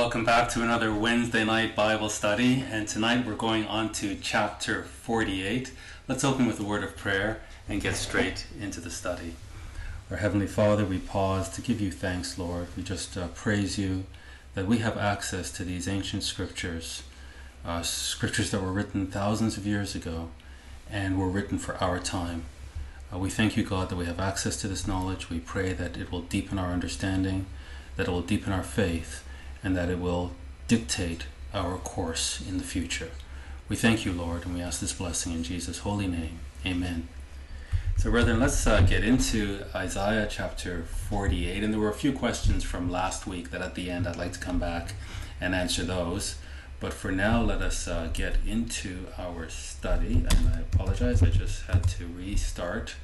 Welcome back to another Wednesday night Bible study, and tonight we're going on to chapter 48. Let's open with a word of prayer and get straight into the study. Our Heavenly Father, we pause to give you thanks, Lord. We just uh, praise you that we have access to these ancient scriptures, uh, scriptures that were written thousands of years ago and were written for our time. Uh, we thank you, God, that we have access to this knowledge. We pray that it will deepen our understanding, that it will deepen our faith and that it will dictate our course in the future. We thank you, Lord, and we ask this blessing in Jesus' holy name. Amen. So, brethren, let's uh, get into Isaiah chapter 48. And there were a few questions from last week that at the end I'd like to come back and answer those. But for now, let us uh, get into our study. And I apologize, I just had to restart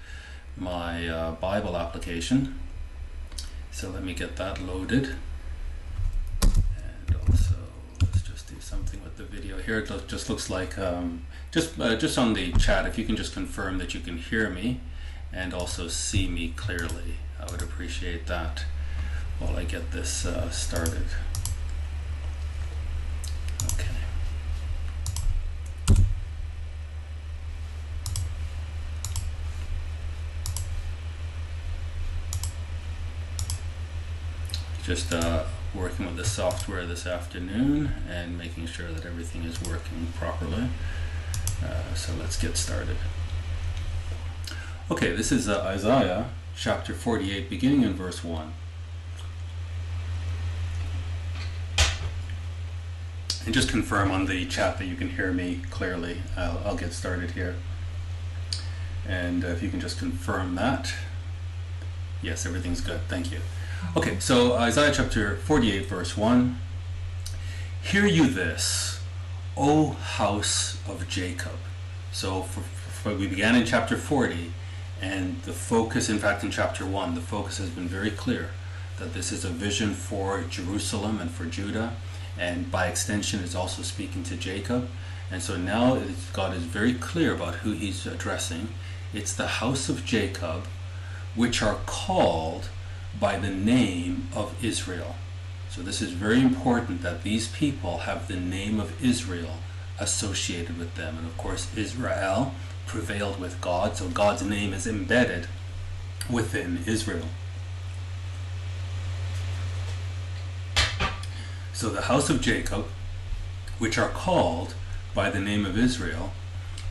my uh, Bible application. So, let me get that loaded. Something with the video here. It just looks like um, just uh, just on the chat. If you can just confirm that you can hear me and also see me clearly, I would appreciate that while I get this uh, started. Okay. Just uh, working with the software this afternoon and making sure that everything is working properly. Uh, so let's get started. Okay, this is uh, Isaiah chapter 48, beginning in verse 1. And just confirm on the chat that you can hear me clearly. I'll, I'll get started here. And uh, if you can just confirm that. Yes, everything's good. Thank you. Okay, so Isaiah chapter 48, verse 1. Hear you this, O house of Jacob. So for, for, we began in chapter 40, and the focus, in fact, in chapter 1, the focus has been very clear that this is a vision for Jerusalem and for Judah, and by extension, it's also speaking to Jacob. And so now God is very clear about who he's addressing. It's the house of Jacob, which are called by the name of Israel. So this is very important that these people have the name of Israel associated with them. And of course, Israel prevailed with God, so God's name is embedded within Israel. So the house of Jacob, which are called by the name of Israel,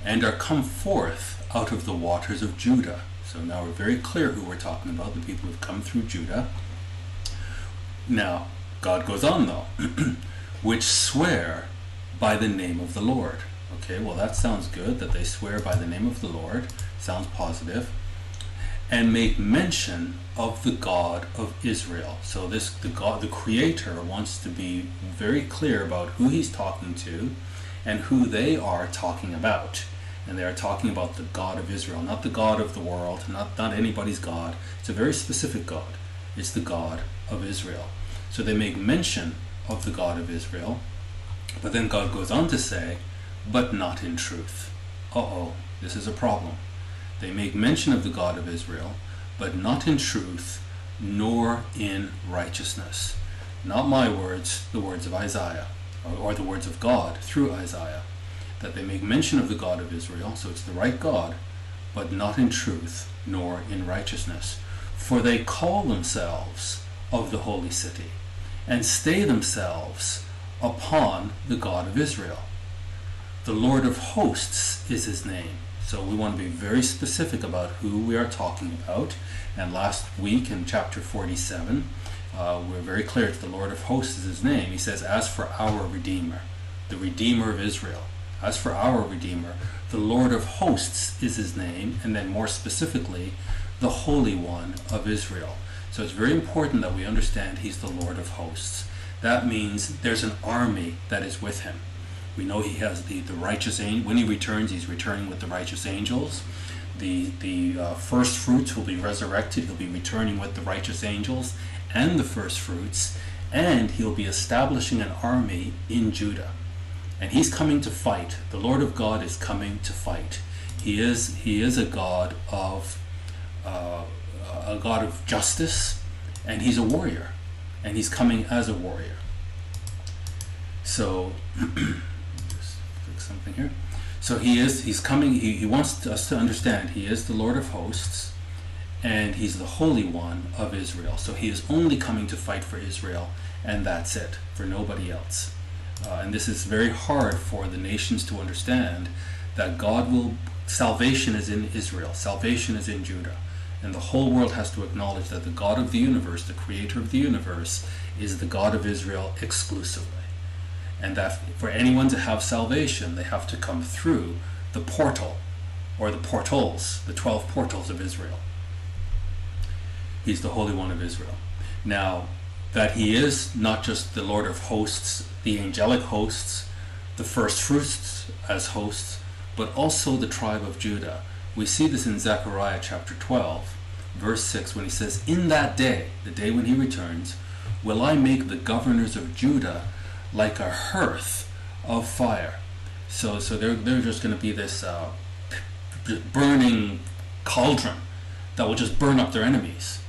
and are come forth out of the waters of Judah. So now we're very clear who we're talking about, the people who've come through Judah. Now, God goes on though, which swear by the name of the Lord. Okay, well that sounds good that they swear by the name of the Lord. Sounds positive. And make mention of the God of Israel. So this the God the creator wants to be very clear about who he's talking to and who they are talking about and they are talking about the God of Israel, not the God of the world, not, not anybody's God. It's a very specific God. It's the God of Israel. So they make mention of the God of Israel, but then God goes on to say, but not in truth. Uh oh, this is a problem. They make mention of the God of Israel, but not in truth, nor in righteousness. Not my words, the words of Isaiah, or, or the words of God through Isaiah that they make mention of the God of Israel, so it's the right God, but not in truth nor in righteousness. For they call themselves of the holy city, and stay themselves upon the God of Israel. The Lord of hosts is his name. So we want to be very specific about who we are talking about. And last week in chapter 47, uh, we're very clear that the Lord of hosts is his name. He says, As for our Redeemer, the Redeemer of Israel. As for our Redeemer, the Lord of hosts is his name, and then more specifically, the Holy One of Israel. So it's very important that we understand he's the Lord of hosts. That means there's an army that is with him. We know he has the, the righteous angel. When he returns, he's returning with the righteous angels. The, the uh, first fruits will be resurrected. He'll be returning with the righteous angels and the first fruits. And he'll be establishing an army in Judah and he's coming to fight. The Lord of God is coming to fight. He is he is a God of uh, a God of justice, and he's a warrior, and he's coming as a warrior. So, just something here. So he is, he's coming, he, he wants us to understand he is the Lord of hosts and he's the Holy One of Israel. So he is only coming to fight for Israel and that's it, for nobody else. Uh, and this is very hard for the nations to understand that God will, salvation is in Israel, salvation is in Judah. And the whole world has to acknowledge that the God of the universe, the creator of the universe, is the God of Israel exclusively. And that for anyone to have salvation, they have to come through the portal, or the portals, the 12 portals of Israel. He's the Holy One of Israel. Now, that he is not just the Lord of hosts, the angelic hosts, the first fruits as hosts, but also the tribe of Judah. We see this in Zechariah chapter 12, verse 6, when he says, In that day, the day when he returns, will I make the governors of Judah like a hearth of fire. So, so they're, they're just going to be this uh, burning cauldron that will just burn up their enemies.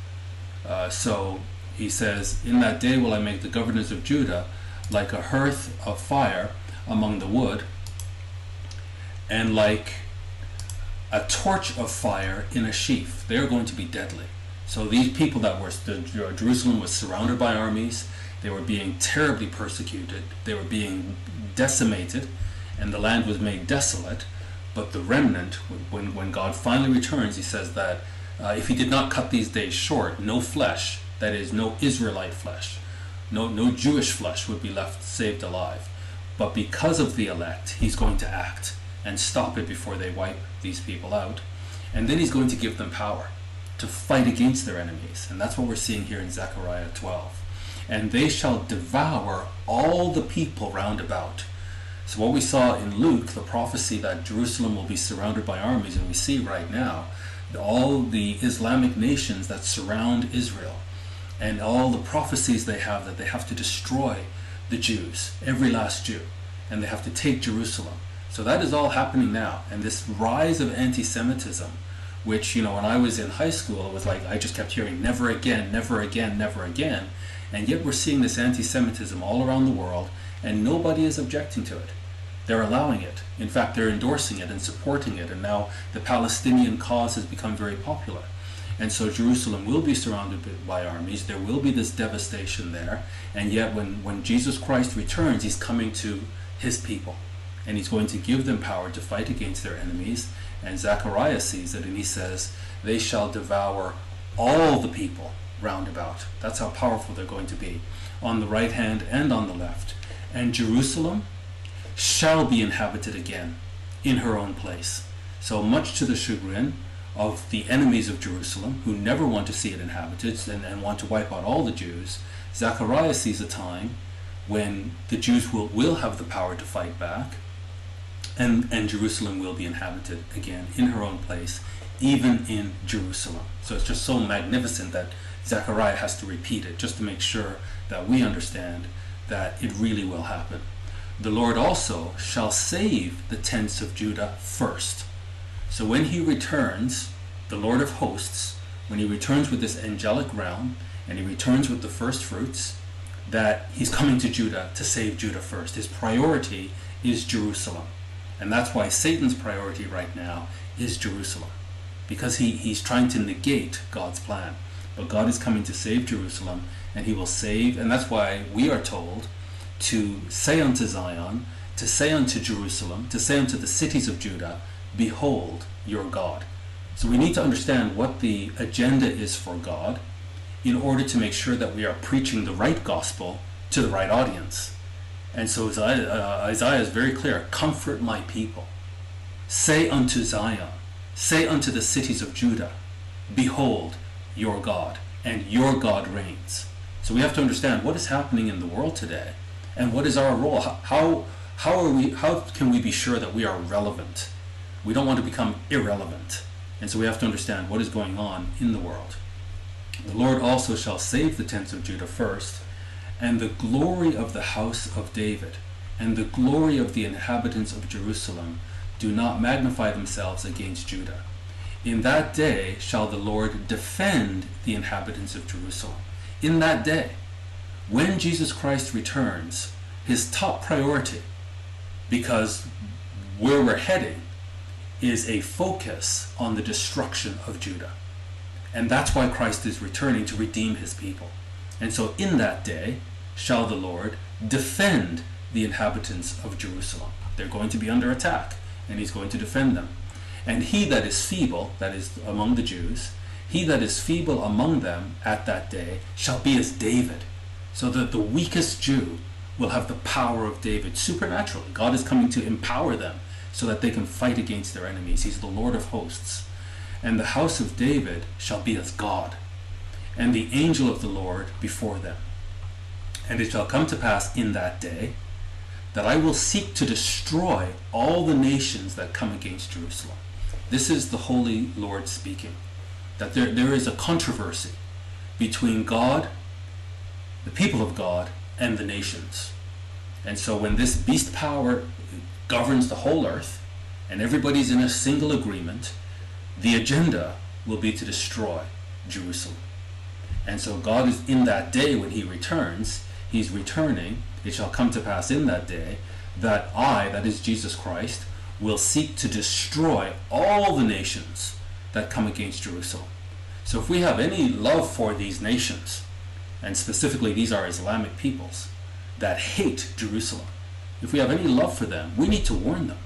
Uh, so he says, In that day will I make the governors of Judah like a hearth of fire among the wood, and like a torch of fire in a sheaf. They are going to be deadly. So these people that were, Jerusalem was surrounded by armies, they were being terribly persecuted, they were being decimated, and the land was made desolate. But the remnant, when, when God finally returns, he says that uh, if he did not cut these days short, no flesh, that is, no Israelite flesh, no, no Jewish flesh would be left saved alive. But because of the elect, he's going to act and stop it before they wipe these people out. And then he's going to give them power to fight against their enemies. And that's what we're seeing here in Zechariah 12. And they shall devour all the people round about. So what we saw in Luke, the prophecy that Jerusalem will be surrounded by armies, and we see right now, all the Islamic nations that surround Israel, and all the prophecies they have that they have to destroy the Jews, every last Jew, and they have to take Jerusalem. So that is all happening now. And this rise of anti-Semitism, which, you know, when I was in high school, it was like I just kept hearing never again, never again, never again. And yet we're seeing this anti-Semitism all around the world, and nobody is objecting to it. They're allowing it. In fact, they're endorsing it and supporting it. And now the Palestinian cause has become very popular. And so Jerusalem will be surrounded by armies. There will be this devastation there. And yet when, when Jesus Christ returns, he's coming to his people and he's going to give them power to fight against their enemies. And Zechariah sees it and he says, They shall devour all the people round about. That's how powerful they're going to be, on the right hand and on the left. And Jerusalem shall be inhabited again in her own place. So much to the chagrin of the enemies of Jerusalem, who never want to see it inhabited and, and want to wipe out all the Jews, Zechariah sees a time when the Jews will, will have the power to fight back, and, and Jerusalem will be inhabited again in her own place, even in Jerusalem. So it's just so magnificent that Zechariah has to repeat it just to make sure that we understand that it really will happen. The Lord also shall save the tents of Judah first. So when he returns, the Lord of hosts, when he returns with this angelic realm, and he returns with the first fruits, that he's coming to Judah to save Judah first. His priority is Jerusalem. And that's why Satan's priority right now is Jerusalem. Because he, he's trying to negate God's plan. But God is coming to save Jerusalem, and he will save, and that's why we are told to say unto Zion, to say unto Jerusalem, to say unto the cities of Judah, Behold your God. So we need to understand what the agenda is for God in order to make sure that we are preaching the right gospel to the right audience. And so Isaiah, uh, Isaiah is very clear Comfort my people. Say unto Zion, say unto the cities of Judah, Behold your God, and your God reigns. So we have to understand what is happening in the world today and what is our role. How, how, are we, how can we be sure that we are relevant? We don't want to become irrelevant. And so we have to understand what is going on in the world. The Lord also shall save the tents of Judah first, and the glory of the house of David, and the glory of the inhabitants of Jerusalem do not magnify themselves against Judah. In that day shall the Lord defend the inhabitants of Jerusalem. In that day, when Jesus Christ returns, his top priority, because where we're heading is a focus on the destruction of Judah. And that's why Christ is returning to redeem his people. And so in that day shall the Lord defend the inhabitants of Jerusalem. They're going to be under attack, and he's going to defend them. And he that is feeble, that is among the Jews, he that is feeble among them at that day shall be as David, so that the weakest Jew will have the power of David supernaturally. God is coming to empower them so that they can fight against their enemies. He's the Lord of hosts. And the house of David shall be as God, and the angel of the Lord before them. And it shall come to pass in that day that I will seek to destroy all the nations that come against Jerusalem. This is the Holy Lord speaking. That there, there is a controversy between God, the people of God, and the nations. And so when this beast power governs the whole earth, and everybody's in a single agreement, the agenda will be to destroy Jerusalem. And so God is in that day when he returns, he's returning, it shall come to pass in that day, that I, that is Jesus Christ, will seek to destroy all the nations that come against Jerusalem. So if we have any love for these nations, and specifically these are Islamic peoples that hate Jerusalem, if we have any love for them, we need to warn them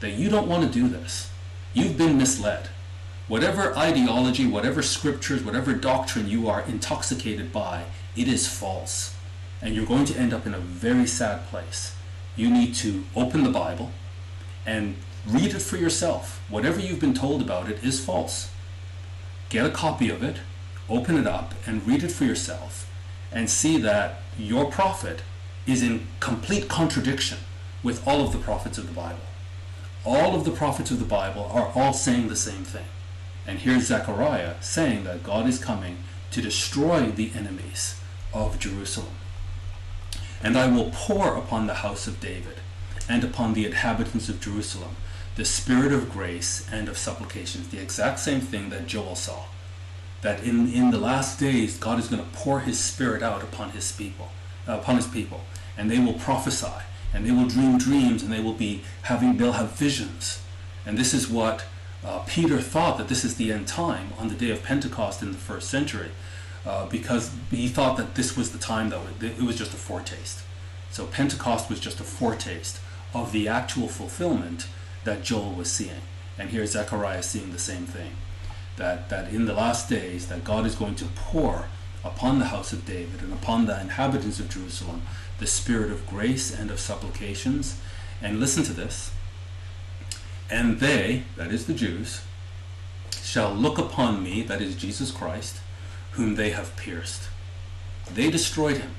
that you don't want to do this. You've been misled. Whatever ideology, whatever scriptures, whatever doctrine you are intoxicated by, it is false. And you're going to end up in a very sad place. You need to open the Bible and read it for yourself. Whatever you've been told about it is false. Get a copy of it, open it up, and read it for yourself, and see that your prophet is in complete contradiction with all of the prophets of the Bible. All of the prophets of the Bible are all saying the same thing. And here's Zechariah saying that God is coming to destroy the enemies of Jerusalem. And I will pour upon the house of David and upon the inhabitants of Jerusalem the spirit of grace and of supplications. The exact same thing that Joel saw. That in, in the last days, God is going to pour his spirit out upon his people, upon his people, and they will prophesy, and they will dream dreams, and they will be having, they'll have visions. And this is what uh, Peter thought that this is the end time on the day of Pentecost in the first century, uh, because he thought that this was the time that it was just a foretaste. So Pentecost was just a foretaste of the actual fulfillment that Joel was seeing. And here Zechariah seeing the same thing. That, that in the last days that God is going to pour upon the house of David and upon the inhabitants of Jerusalem the spirit of grace and of supplications. And listen to this. And they, that is the Jews, shall look upon me, that is Jesus Christ, whom they have pierced. They destroyed him,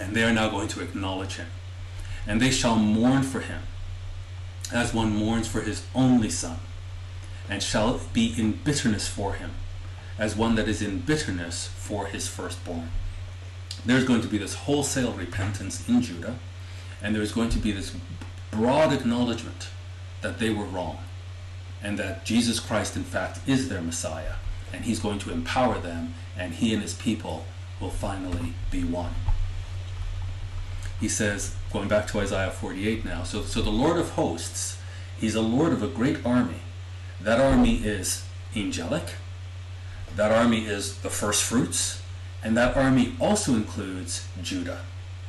and they are now going to acknowledge him and they shall mourn for him, as one mourns for his only son, and shall be in bitterness for him, as one that is in bitterness for his firstborn. There's going to be this wholesale repentance in Judah, and there's going to be this broad acknowledgement that they were wrong, and that Jesus Christ, in fact, is their Messiah, and he's going to empower them, and he and his people will finally be one. He says, going back to Isaiah 48 now, so, so the Lord of hosts, he's a Lord of a great army. That army is angelic, that army is the first fruits, and that army also includes Judah,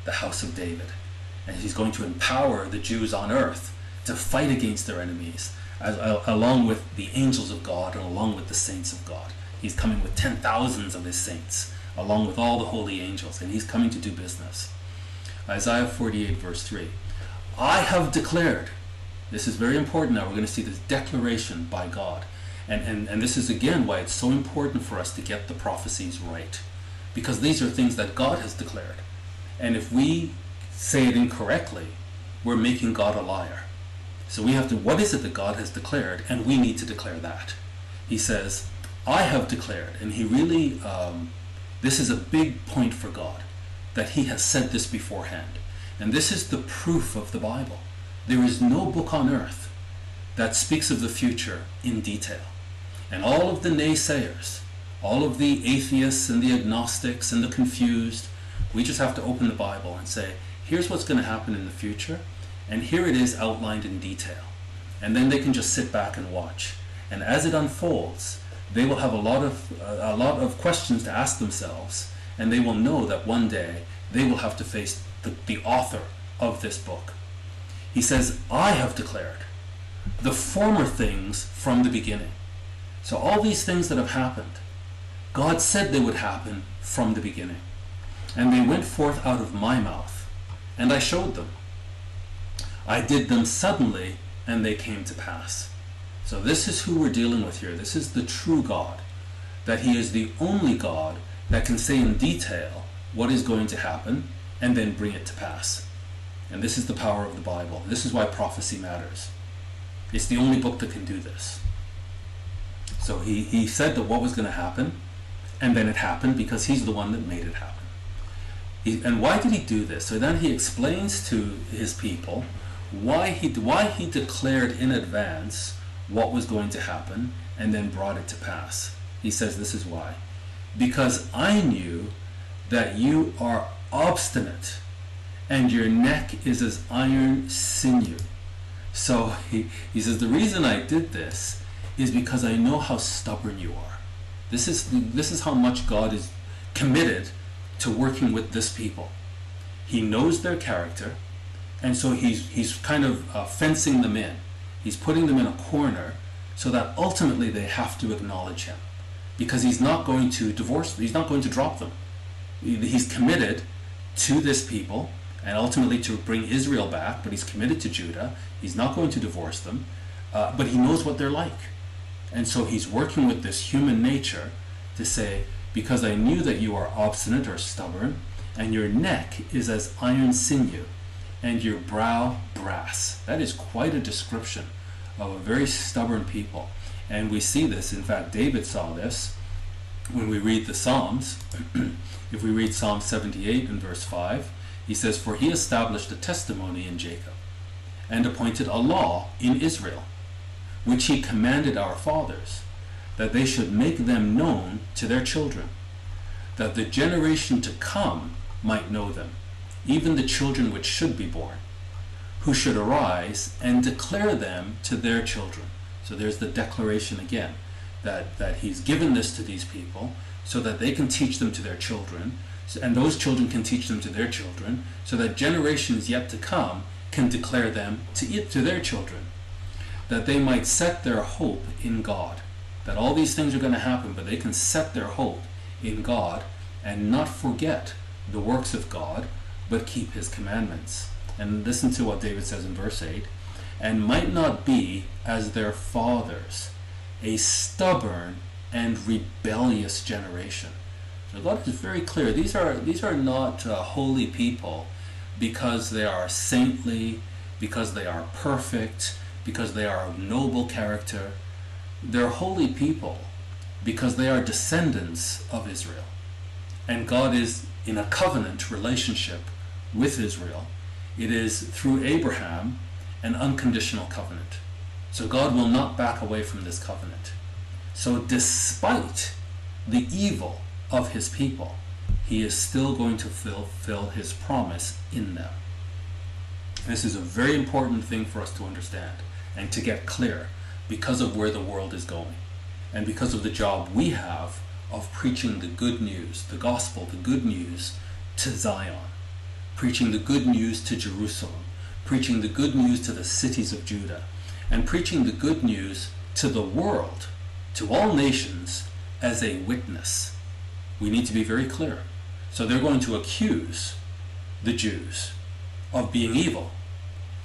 the house of David. And he's going to empower the Jews on earth to fight against their enemies, as, along with the angels of God and along with the saints of God. He's coming with ten thousands of his saints, along with all the holy angels, and he's coming to do business. Isaiah 48, verse 3. I have declared. This is very important now. We're going to see this declaration by God. And, and, and this is again why it's so important for us to get the prophecies right. Because these are things that God has declared. And if we say it incorrectly, we're making God a liar. So we have to, what is it that God has declared? And we need to declare that. He says, I have declared. And he really, um, this is a big point for God that he has said this beforehand. And this is the proof of the Bible. There is no book on earth that speaks of the future in detail. And all of the naysayers, all of the atheists and the agnostics and the confused, we just have to open the Bible and say, here's what's going to happen in the future, and here it is outlined in detail. And then they can just sit back and watch. And as it unfolds, they will have a lot of a lot of questions to ask themselves, and they will know that one day they will have to face the, the author of this book. He says, I have declared the former things from the beginning. So all these things that have happened, God said they would happen from the beginning. And they went forth out of my mouth, and I showed them. I did them suddenly, and they came to pass. So this is who we're dealing with here. This is the true God. That he is the only God that can say in detail what is going to happen and then bring it to pass. And this is the power of the Bible. This is why prophecy matters. It's the only book that can do this. So he, he said that what was going to happen, and then it happened because he's the one that made it happen. He, and why did he do this? So then he explains to his people why he, why he declared in advance what was going to happen and then brought it to pass. He says this is why. Because I knew that you are obstinate and your neck is as iron sinew. So he, he says, the reason I did this is because I know how stubborn you are. This is, this is how much God is committed to working with this people. He knows their character, and so he's, he's kind of uh, fencing them in. He's putting them in a corner so that ultimately they have to acknowledge him. Because he's not going to divorce them, he's not going to drop them. He's committed to this people and ultimately to bring Israel back, but he's committed to Judah. He's not going to divorce them, uh, but he knows what they're like. And so he's working with this human nature to say, because I knew that you are obstinate or stubborn, and your neck is as iron sinew, and your brow brass. That is quite a description of a very stubborn people. And we see this, in fact, David saw this when we read the Psalms. if we read Psalm 78 and verse 5, he says, For he established a testimony in Jacob, and appointed a law in Israel, which he commanded our fathers, that they should make them known to their children, that the generation to come might know them, even the children which should be born, who should arise and declare them to their children. So there's the declaration again, that, that he's given this to these people so that they can teach them to their children, and those children can teach them to their children, so that generations yet to come can declare them to, to their children, that they might set their hope in God. That all these things are going to happen, but they can set their hope in God and not forget the works of God, but keep his commandments. And listen to what David says in verse 8 and might not be as their fathers, a stubborn and rebellious generation so God is very clear. These are these are not uh, holy people because they are saintly, because they are perfect, because they are of noble character. They're holy people because they are descendants of Israel. And God is in a covenant relationship with Israel. It is through Abraham an unconditional covenant. So God will not back away from this covenant. So despite the evil of his people, he is still going to fulfill his promise in them. This is a very important thing for us to understand and to get clear because of where the world is going and because of the job we have of preaching the good news, the gospel, the good news to Zion, preaching the good news to Jerusalem, preaching the good news to the cities of Judah, and preaching the good news to the world, to all nations, as a witness we need to be very clear. So they're going to accuse the Jews of being evil.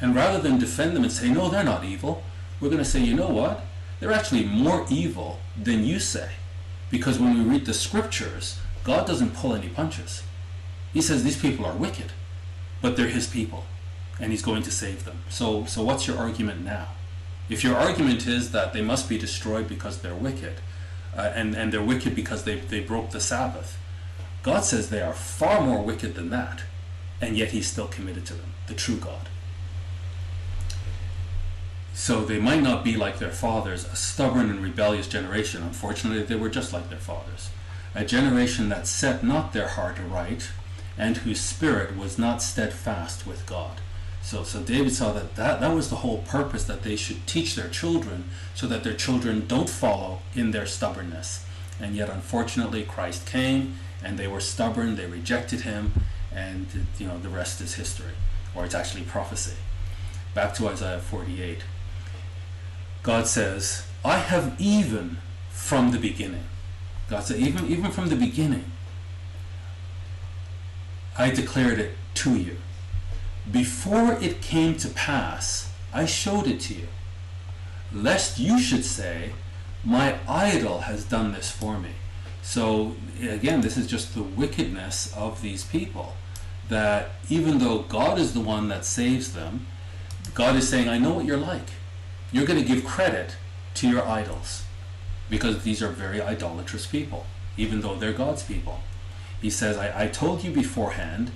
And rather than defend them and say, no, they're not evil, we're going to say, you know what? They're actually more evil than you say. Because when we read the scriptures, God doesn't pull any punches. He says these people are wicked, but they're his people, and he's going to save them. So, so what's your argument now? If your argument is that they must be destroyed because they're wicked, uh, and, and they're wicked because they, they broke the Sabbath. God says they are far more wicked than that, and yet He's still committed to them, the true God. So they might not be like their fathers, a stubborn and rebellious generation. Unfortunately, they were just like their fathers. A generation that set not their heart aright, and whose spirit was not steadfast with God. So, so David saw that, that that was the whole purpose that they should teach their children so that their children don't follow in their stubbornness. And yet, unfortunately, Christ came and they were stubborn, they rejected him, and you know the rest is history, or it's actually prophecy. Back to Isaiah 48. God says, I have even from the beginning. God said, even, even from the beginning, I declared it to you. Before it came to pass, I showed it to you, lest you should say, My idol has done this for me. So, again, this is just the wickedness of these people. That even though God is the one that saves them, God is saying, I know what you're like. You're going to give credit to your idols because these are very idolatrous people, even though they're God's people. He says, I, I told you beforehand,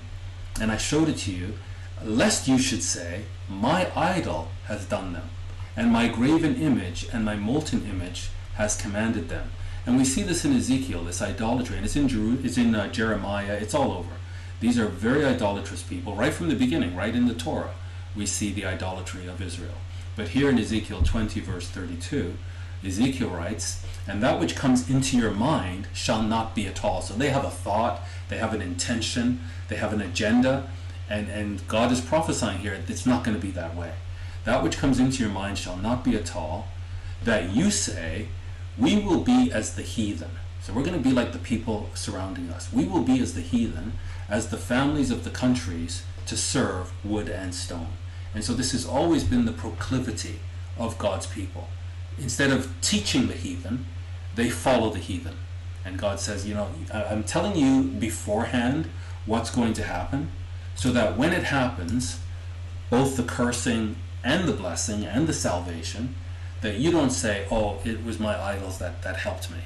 and I showed it to you, lest you should say, My idol has done them, and my graven image and my molten image has commanded them. And we see this in Ezekiel, this idolatry, and it's in, it's in uh, Jeremiah, it's all over. These are very idolatrous people, right from the beginning, right in the Torah, we see the idolatry of Israel. But here in Ezekiel 20, verse 32, Ezekiel writes, And that which comes into your mind shall not be at all. So they have a thought, they have an intention, they have an agenda, and, and God is prophesying here, it's not going to be that way. That which comes into your mind shall not be at all, that you say, We will be as the heathen. So we're going to be like the people surrounding us. We will be as the heathen, as the families of the countries to serve wood and stone. And so this has always been the proclivity of God's people. Instead of teaching the heathen, they follow the heathen. And God says, you know, I'm telling you beforehand what's going to happen, so that when it happens, both the cursing and the blessing and the salvation, that you don't say, oh, it was my idols that, that helped me.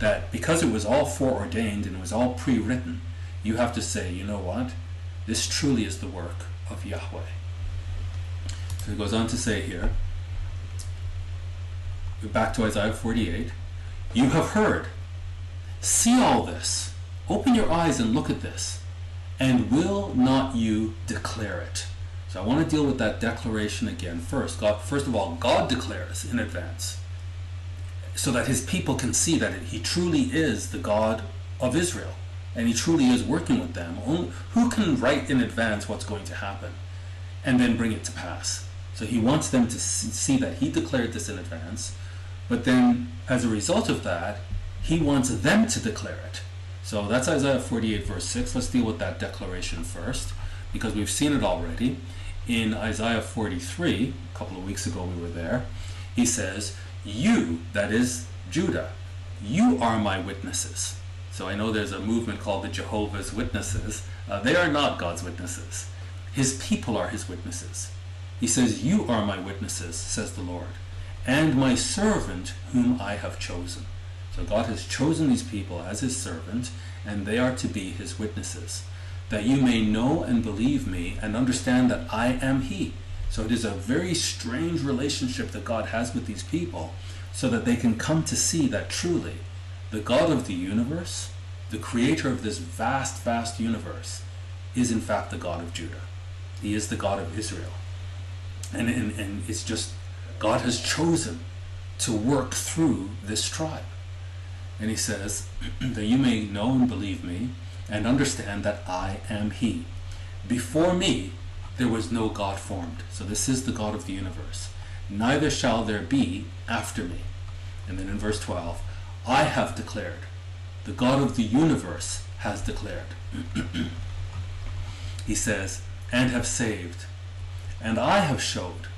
That because it was all foreordained and it was all pre written, you have to say, you know what? This truly is the work of Yahweh. So it goes on to say here, back to Isaiah 48, you have heard, see all this, open your eyes and look at this, and will not you declare it? So I want to deal with that declaration again first. God, first of all, God declares in advance so that his people can see that he truly is the God of Israel and he truly is working with them. Who can write in advance what's going to happen and then bring it to pass? So he wants them to see that he declared this in advance, but then as a result of that, he wants them to declare it. So that's Isaiah 48, verse 6. Let's deal with that declaration first, because we've seen it already. In Isaiah 43, a couple of weeks ago we were there, he says, You, that is Judah, you are my witnesses. So I know there's a movement called the Jehovah's Witnesses. Uh, they are not God's witnesses. His people are his witnesses. He says, You are my witnesses, says the Lord, and my servant whom I have chosen. So God has chosen these people as his servant, and they are to be his witnesses, that you may know and believe me and understand that I am he. So it is a very strange relationship that God has with these people, so that they can come to see that truly the God of the universe, the creator of this vast, vast universe, is in fact the God of Judah. He is the God of Israel. And, and, and it's just, God has chosen to work through this tribe. And he says, that you may know and believe me and understand that I am he. Before me, there was no God formed. So this is the God of the universe. Neither shall there be after me. And then in verse 12, I have declared. The God of the universe has declared. he says, and have saved and I have showed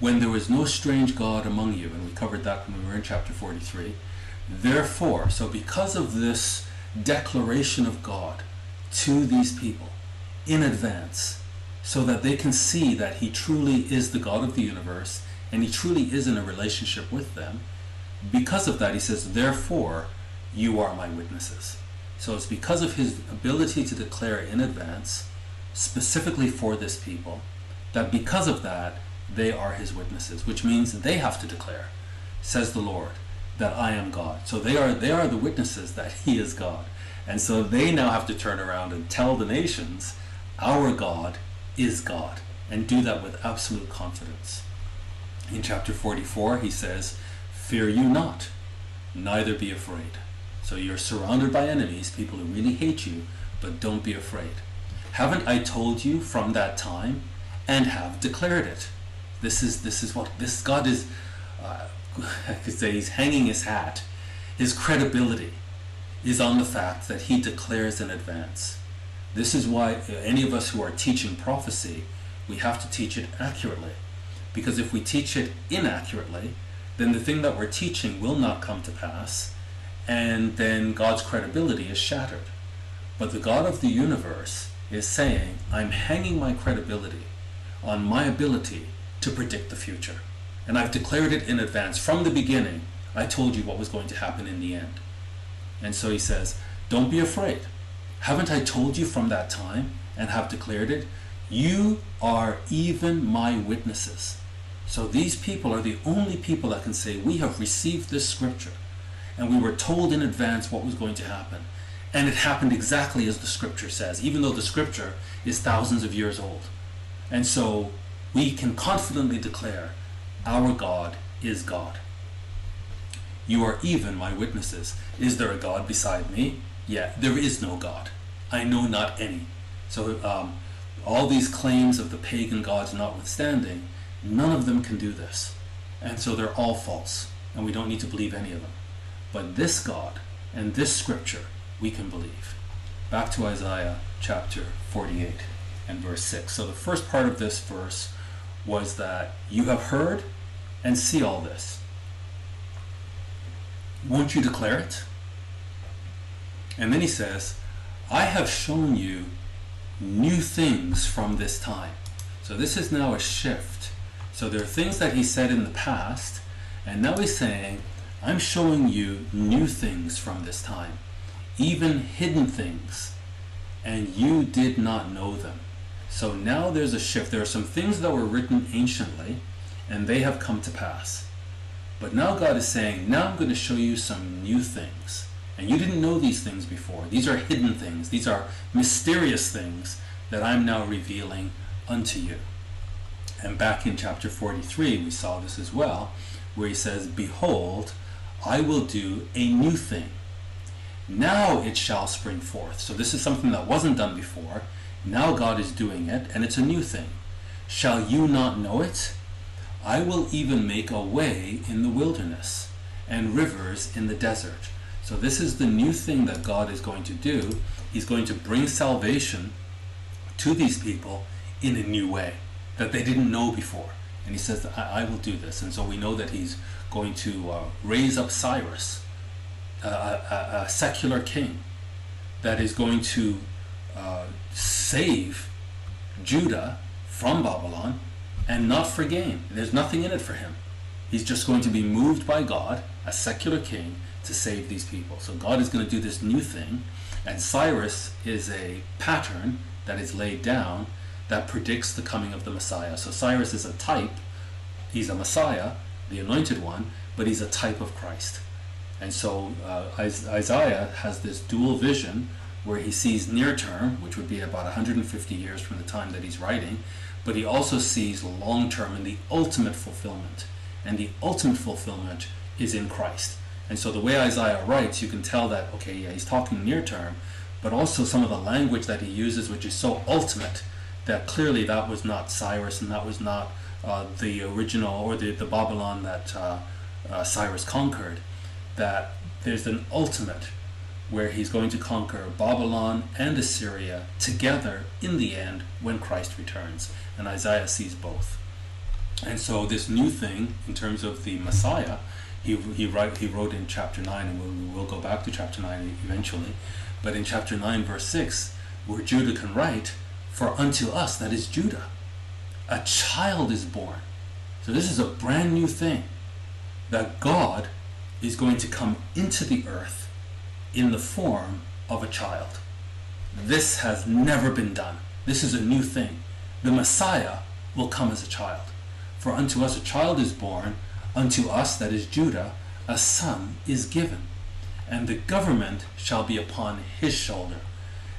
when there was no strange God among you, and we covered that when we were in chapter 43. Therefore, so because of this declaration of God to these people in advance, so that they can see that He truly is the God of the universe and He truly is in a relationship with them, because of that, He says, Therefore, you are my witnesses. So it's because of His ability to declare in advance, specifically for this people, that because of that, they are his witnesses, which means they have to declare, says the Lord, that I am God. So they are they are the witnesses that he is God. And so they now have to turn around and tell the nations, our God is God, and do that with absolute confidence. In chapter 44, he says, Fear you not, neither be afraid. So you're surrounded by enemies, people who really hate you, but don't be afraid. Haven't I told you from that time and have declared it? This is this is what this God is. Uh, I could say he's hanging his hat. His credibility is on the fact that he declares in advance. This is why any of us who are teaching prophecy, we have to teach it accurately. Because if we teach it inaccurately, then the thing that we're teaching will not come to pass, and then God's credibility is shattered. But the God of the universe is saying, I'm hanging my credibility on my ability to predict the future. And I've declared it in advance. From the beginning, I told you what was going to happen in the end. And so he says, Don't be afraid. Haven't I told you from that time and have declared it? You are even my witnesses. So these people are the only people that can say, We have received this scripture and we were told in advance what was going to happen. And it happened exactly as the scripture says, even though the scripture is thousands of years old. And so we can confidently declare, Our God is God. You are even my witnesses. Is there a God beside me? Yeah, there is no God. I know not any. So um, all these claims of the pagan gods notwithstanding, none of them can do this. And so they're all false, and we don't need to believe any of them. But this God and this scripture we can believe. Back to Isaiah chapter 48 and verse 6. So the first part of this verse was that you have heard and see all this. Won't you declare it? And then he says, I have shown you new things from this time. So this is now a shift. So there are things that he said in the past, and now he's saying, I'm showing you new things from this time, even hidden things, and you did not know them. So now there's a shift. There are some things that were written anciently, and they have come to pass. But now God is saying, now I'm going to show you some new things. And you didn't know these things before. These are hidden things. These are mysterious things that I'm now revealing unto you. And back in chapter 43, we saw this as well, where he says, Behold, I will do a new thing. Now it shall spring forth. So this is something that wasn't done before. Now God is doing it, and it's a new thing. Shall you not know it? I will even make a way in the wilderness and rivers in the desert. So this is the new thing that God is going to do. He's going to bring salvation to these people in a new way that they didn't know before. And he says, I, I will do this. And so we know that he's going to uh, raise up Cyrus, uh, a, a, secular king, that is going to uh, save Judah from Babylon and not for gain. There's nothing in it for him. He's just going to be moved by God, a secular king, to save these people. So God is going to do this new thing, and Cyrus is a pattern that is laid down that predicts the coming of the Messiah. So Cyrus is a type, he's a Messiah, the anointed one, but he's a type of Christ. And so uh, Isaiah has this dual vision where he sees near term, which would be about 150 years from the time that he's writing, but he also sees long term and the ultimate fulfillment. And the ultimate fulfillment is in Christ. And so the way Isaiah writes, you can tell that, okay, yeah, he's talking near term, but also some of the language that he uses, which is so ultimate, that clearly that was not Cyrus and that was not uh, the original or the, the Babylon that uh, uh, Cyrus conquered, that there's an ultimate where he's going to conquer Babylon and Assyria together in the end when Christ returns. And Isaiah sees both. And so this new thing in terms of the Messiah, he, he, write, he wrote in chapter 9, and we'll, we'll go back to chapter 9 eventually, but in chapter 9 verse 6, where Judah can write, For unto us, that is Judah, a child is born. So this is a brand new thing, that God is going to come into the earth in the form of a child. This has never been done. This is a new thing. The Messiah will come as a child. For unto us a child is born, unto us, that is Judah, a son is given, and the government shall be upon his shoulder,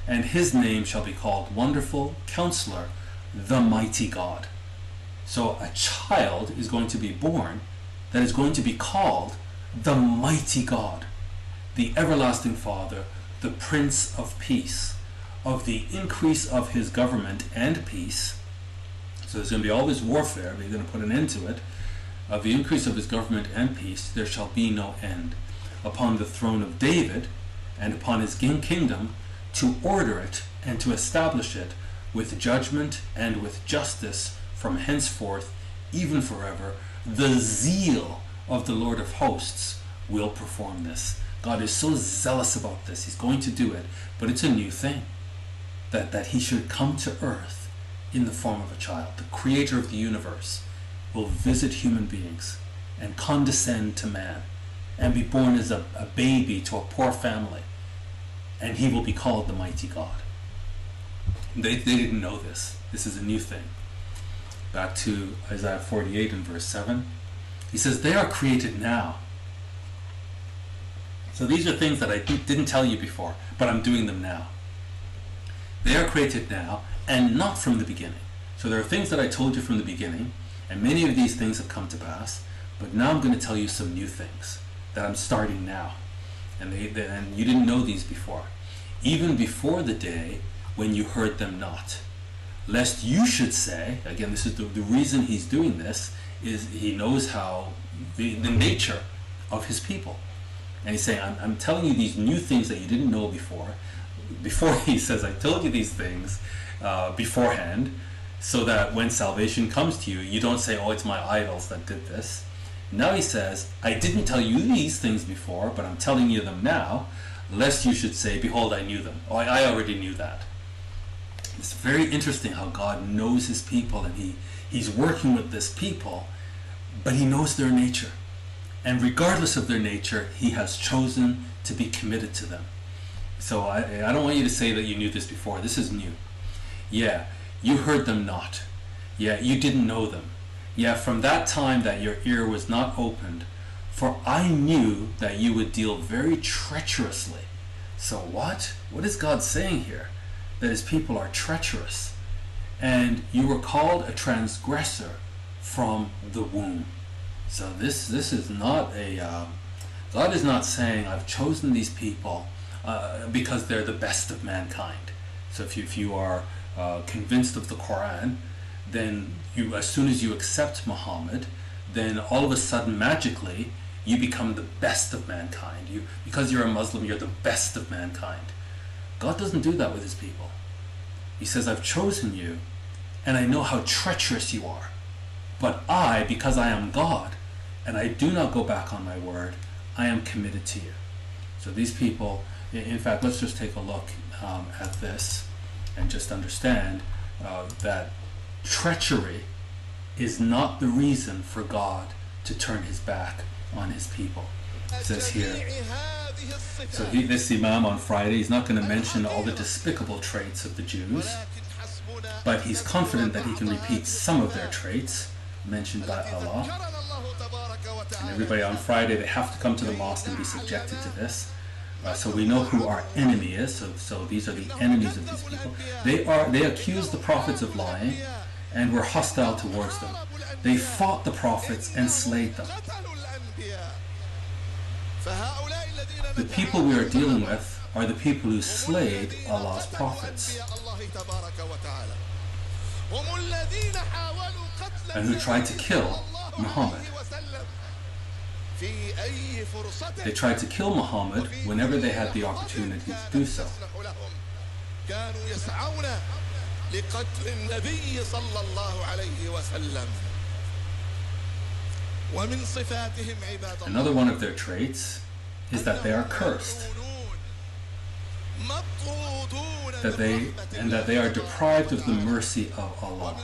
and his name shall be called Wonderful Counselor, the Mighty God. So a child is going to be born that is going to be called the Mighty God, the Everlasting Father, the Prince of Peace. Of the increase of his government and peace, so there's going to be all this warfare, but he's going to put an end to it. Of the increase of his government and peace, there shall be no end. Upon the throne of David and upon his kingdom, to order it and to establish it with judgment and with justice from henceforth, even forever. The zeal of the Lord of hosts will perform this. God is so zealous about this. He's going to do it, but it's a new thing. That, that he should come to earth in the form of a child. The creator of the universe will visit human beings and condescend to man and be born as a, a baby to a poor family. And he will be called the mighty God. They, they didn't know this. This is a new thing. Back to Isaiah 48 and verse 7. He says, They are created now. So these are things that I didn't tell you before, but I'm doing them now. They are created now and not from the beginning. So there are things that I told you from the beginning, and many of these things have come to pass, but now I'm going to tell you some new things that I'm starting now. And, they, they, and you didn't know these before. Even before the day when you heard them not. Lest you should say, again, this is the, the reason he's doing this, is he knows how, the, the nature of his people. And he's saying, I'm, I'm telling you these new things that you didn't know before. Before he says, I told you these things, uh, beforehand so that when salvation comes to you, you don't say, oh, it's my idols that did this. Now he says, I didn't tell you these things before, but I'm telling you them now, lest you should say, behold, I knew them. Oh, I already knew that. It's very interesting how God knows his people and he, he's working with this people, but he knows their nature. And regardless of their nature, he has chosen to be committed to them. So I, I don't want you to say that you knew this before. This is new. Yeah, you heard them not. Yeah, you didn't know them. Yeah, from that time that your ear was not opened, for I knew that you would deal very treacherously. So what? What is God saying here? That his people are treacherous. And you were called a transgressor from the womb. So this this is not a uh, God is not saying I've chosen these people uh, because they're the best of mankind. So if you, if you are uh, convinced of the Quran, then you, as soon as you accept Muhammad, then all of a sudden, magically, you become the best of mankind. You, because you're a Muslim, you're the best of mankind. God doesn't do that with his people. He says, I've chosen you, and I know how treacherous you are. But I, because I am God, and I do not go back on my word, I am committed to you. So these people, in fact, let's just take a look um, at this and just understand uh, that treachery is not the reason for God to turn his back on his people. It says here. So he, this Imam on Friday, he's not going to mention all the despicable traits of the Jews, but he's confident that he can repeat some of their traits mentioned by Allah. And everybody on Friday, they have to come to the mosque and be subjected to this. Uh, so we know who our enemy is. So, so these are the enemies of these people. They are they accuse the prophets of lying, and were hostile towards them. They fought the prophets and slayed them. The people we are dealing with are the people who slayed Allah's prophets and who tried to kill Muhammad. They tried to kill Muhammad whenever they had the opportunity to do so. Another one of their traits is that they are cursed. That they and that they are deprived of the mercy of Allah.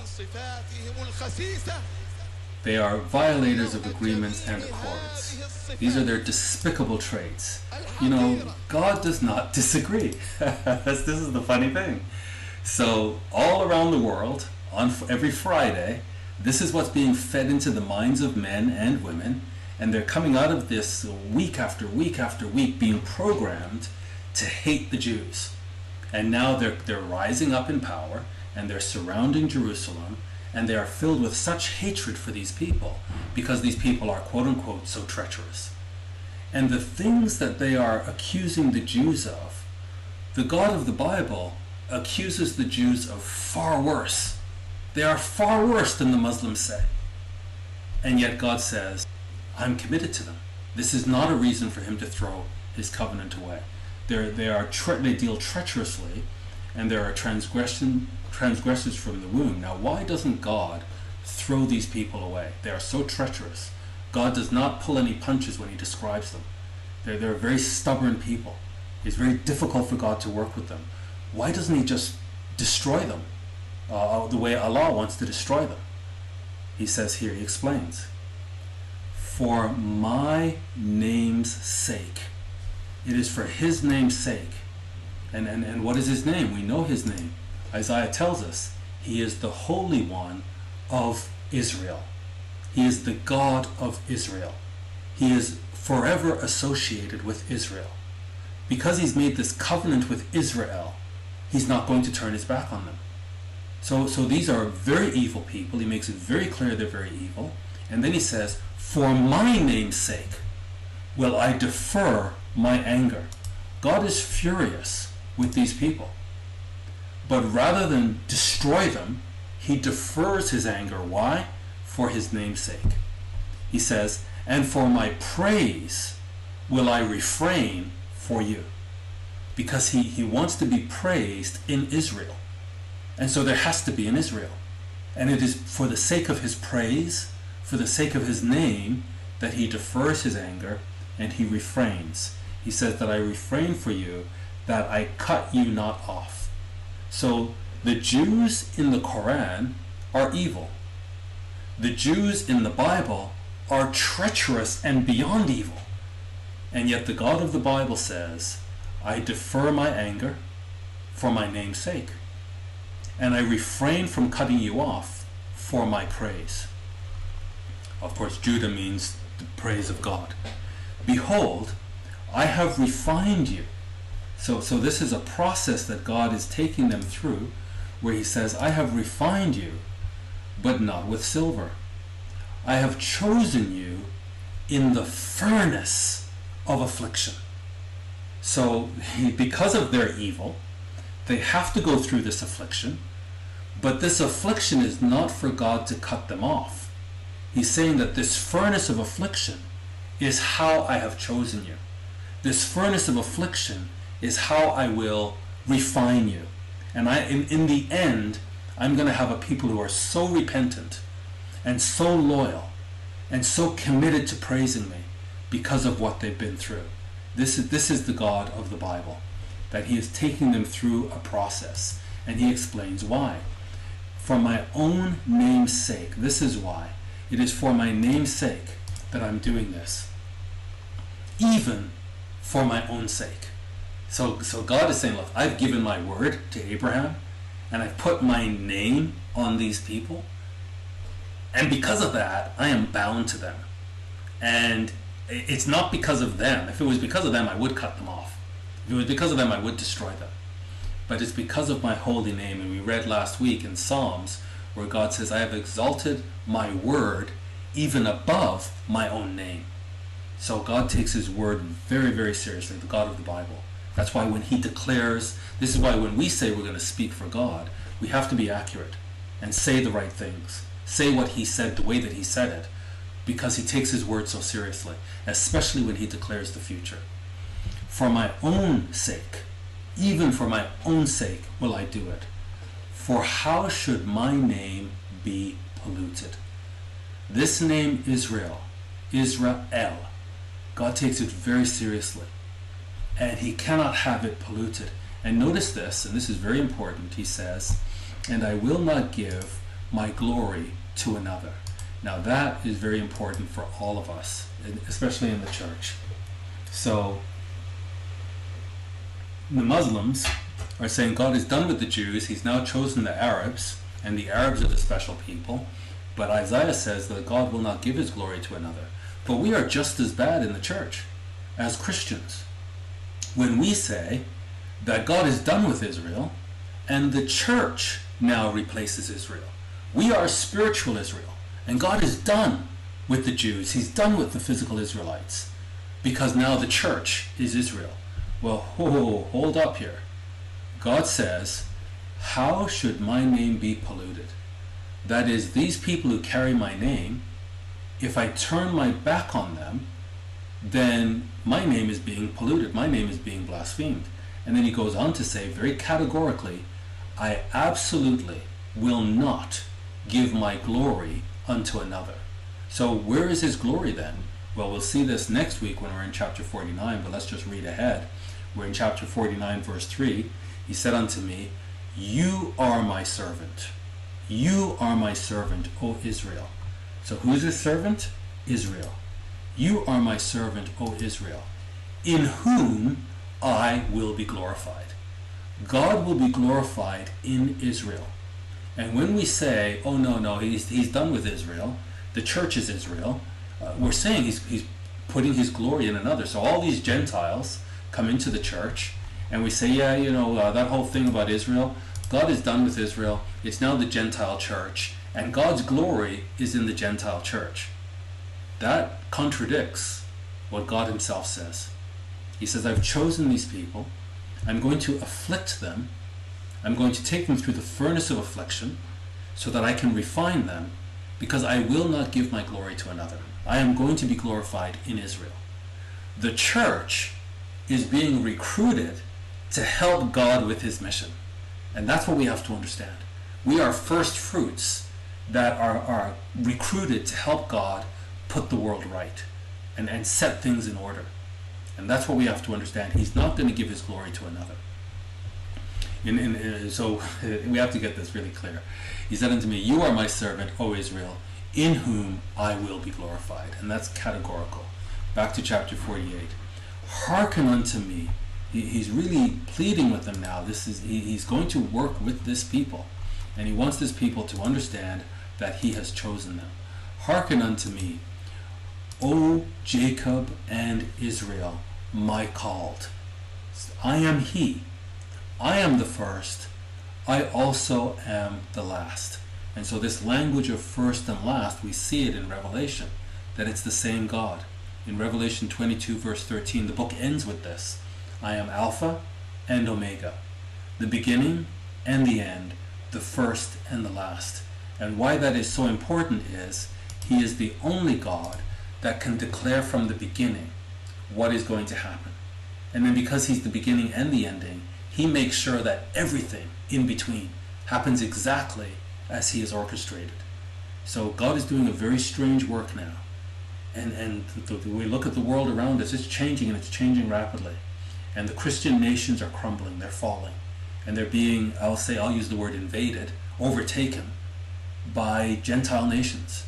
They are violators of agreements and accords. These are their despicable traits. You know, God does not disagree. this is the funny thing. So, all around the world, on every Friday, this is what's being fed into the minds of men and women, And they're coming out of this week after week after week being programmed to hate the Jews. And now they're, they're rising up in power and they're surrounding Jerusalem and they are filled with such hatred for these people because these people are quote unquote so treacherous. And the things that they are accusing the Jews of, the God of the Bible accuses the Jews of far worse. They are far worse than the Muslims say. And yet God says, I'm committed to them. This is not a reason for him to throw his covenant away. They're, they, are tre- they deal treacherously, and there are transgression, transgressors from the womb. Now, why doesn't God throw these people away? They are so treacherous. God does not pull any punches when he describes them. They're, they're very stubborn people. It's very difficult for God to work with them. Why doesn't he just destroy them uh, the way Allah wants to destroy them? He says here, he explains, For my name's sake. It is for his name's sake. And, and, and what is his name? We know his name. Isaiah tells us he is the Holy One of Israel. He is the God of Israel. He is forever associated with Israel. Because he's made this covenant with Israel, he's not going to turn his back on them. So, so these are very evil people. He makes it very clear they're very evil. And then he says, For my name's sake will I defer my anger. God is furious with these people. But rather than destroy them, he defers his anger. Why? For his name's sake. He says, And for my praise will I refrain for you. Because he, he wants to be praised in Israel. And so there has to be in Israel. And it is for the sake of his praise, for the sake of his name, that he defers his anger and he refrains. He says that I refrain for you, that I cut you not off. So the Jews in the Quran are evil. The Jews in the Bible are treacherous and beyond evil. And yet the God of the Bible says, I defer my anger for my name's sake, and I refrain from cutting you off for my praise. Of course, Judah means the praise of God. Behold, I have refined you. So, so this is a process that God is taking them through where he says, I have refined you, but not with silver. I have chosen you in the furnace of affliction. So, because of their evil, they have to go through this affliction, but this affliction is not for God to cut them off. He's saying that this furnace of affliction is how I have chosen you. This furnace of affliction is how I will refine you. And I, in, in the end, I'm going to have a people who are so repentant and so loyal and so committed to praising me because of what they've been through. This is, this is the God of the Bible, that He is taking them through a process. And He explains why. For my own name's sake, this is why. It is for my name's sake that I'm doing this. Even for my own sake. So, so God is saying, look, I've given my word to Abraham, and I've put my name on these people, and because of that, I am bound to them. And it's not because of them. If it was because of them, I would cut them off. If it was because of them, I would destroy them. But it's because of my holy name. And we read last week in Psalms where God says, I have exalted my word even above my own name. So God takes his word very, very seriously, the God of the Bible. That's why when he declares, this is why when we say we're going to speak for God, we have to be accurate and say the right things. Say what he said the way that he said it because he takes his word so seriously, especially when he declares the future. For my own sake, even for my own sake, will I do it. For how should my name be polluted? This name Israel, Israel, God takes it very seriously. And he cannot have it polluted. And notice this, and this is very important, he says, and I will not give my glory to another. Now that is very important for all of us, especially in the church. So the Muslims are saying God is done with the Jews, he's now chosen the Arabs, and the Arabs are the special people. But Isaiah says that God will not give his glory to another. But we are just as bad in the church as Christians when we say that God is done with Israel and the church now replaces Israel. We are spiritual Israel and God is done with the Jews. He's done with the physical Israelites because now the church is Israel. Well, ho, hold up here. God says, How should my name be polluted? That is, these people who carry my name, if I turn my back on them, then my name is being polluted. My name is being blasphemed. And then he goes on to say very categorically, I absolutely will not give my glory unto another. So where is his glory then? Well, we'll see this next week when we're in chapter 49, but let's just read ahead. We're in chapter 49, verse 3. He said unto me, You are my servant. You are my servant, O Israel. So who is his servant? Israel. You are my servant, O Israel, in whom I will be glorified. God will be glorified in Israel. And when we say, oh no, no, he's, he's done with Israel, the church is Israel, uh, we're saying he's, he's putting his glory in another. So all these Gentiles come into the church and we say, yeah, you know, uh, that whole thing about Israel, God is done with Israel. It's now the Gentile church. And God's glory is in the Gentile church. That contradicts what God himself says. He says, I've chosen these people. I'm going to afflict them. I'm going to take them through the furnace of affliction so that I can refine them because I will not give my glory to another. I am going to be glorified in Israel. The church is being recruited to help God with his mission. And that's what we have to understand. We are first fruits that are, are recruited to help God put the world right and, and set things in order. And that's what we have to understand. He's not going to give his glory to another. In, in, in, so we have to get this really clear. He said unto me, You are my servant, O Israel, in whom I will be glorified. And that's categorical. Back to chapter 48. Hearken unto me. He, he's really pleading with them now. This is he, he's going to work with this people. And he wants this people to understand that he has chosen them. Hearken unto me, O Jacob and Israel, my called. I am he. I am the first. I also am the last. And so this language of first and last, we see it in Revelation, that it's the same God. In Revelation 22 verse 13, the book ends with this. I am Alpha and Omega, the beginning and the end, the first and the last. And why that is so important is he is the only God that can declare from the beginning what is going to happen. And then because he's the beginning and the ending, he makes sure that everything in between happens exactly as he has orchestrated. So God is doing a very strange work now. And, and the, the, we look at the world around us, it's changing and it's changing rapidly. And the Christian nations are crumbling, they're falling. And they're being, I'll say, I'll use the word invaded, overtaken by Gentile nations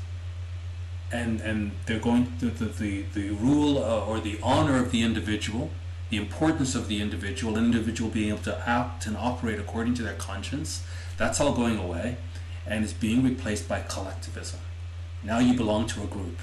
and and they're going to the the, the rule uh, or the honor of the individual the importance of the individual individual being able to act and operate according to their conscience that's all going away and is being replaced by collectivism. Now you belong to a group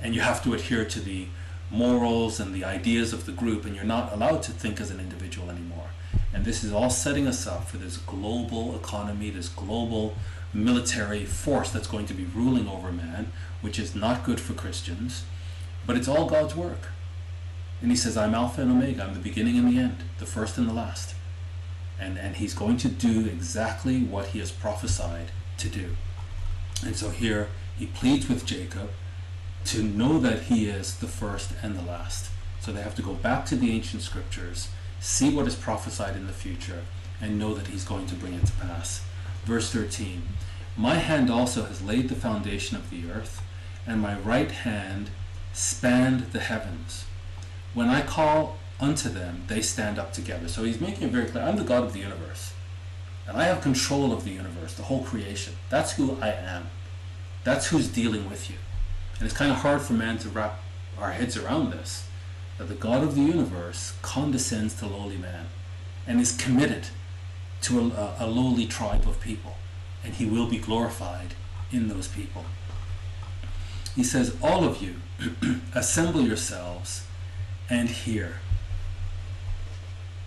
and you have to adhere to the morals and the ideas of the group and you're not allowed to think as an individual anymore. And this is all setting us up for this global economy this global military force that's going to be ruling over man which is not good for Christians, but it's all God's work. And he says, I'm Alpha and Omega, I'm the beginning and the end, the first and the last. And, and he's going to do exactly what he has prophesied to do. And so here he pleads with Jacob to know that he is the first and the last. So they have to go back to the ancient scriptures, see what is prophesied in the future, and know that he's going to bring it to pass. Verse 13 My hand also has laid the foundation of the earth and my right hand spanned the heavens. When I call unto them, they stand up together. So he's making it very clear I'm the God of the universe. And I have control of the universe, the whole creation. That's who I am. That's who's dealing with you. And it's kind of hard for man to wrap our heads around this that the God of the universe condescends to lowly man and is committed to a, a lowly tribe of people. And he will be glorified in those people. he says, All of you, assemble yourselves and hear.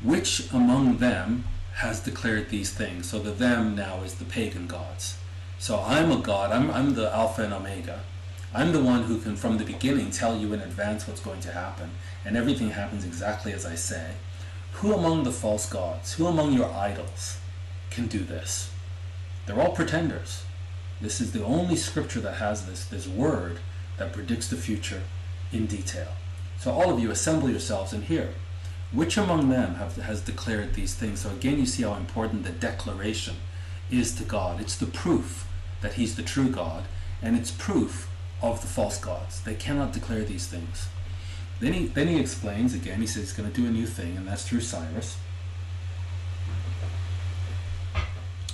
Which among them has declared these things? So the them now is the pagan gods. So I'm a god, I'm, I'm the Alpha and Omega. I'm the one who can, from the beginning, tell you in advance what's going to happen, and everything happens exactly as I say. Who among the false gods, who among your idols can do this? They're all pretenders. This is the only scripture that has this, this word that predicts the future in detail. So all of you assemble yourselves and hear. Which among them have, has declared these things? So again, you see how important the declaration is to God. It's the proof that He's the true God, and it's proof of the false gods. They cannot declare these things. Then he, then he explains again, he says he's going to do a new thing, and that's through Cyrus.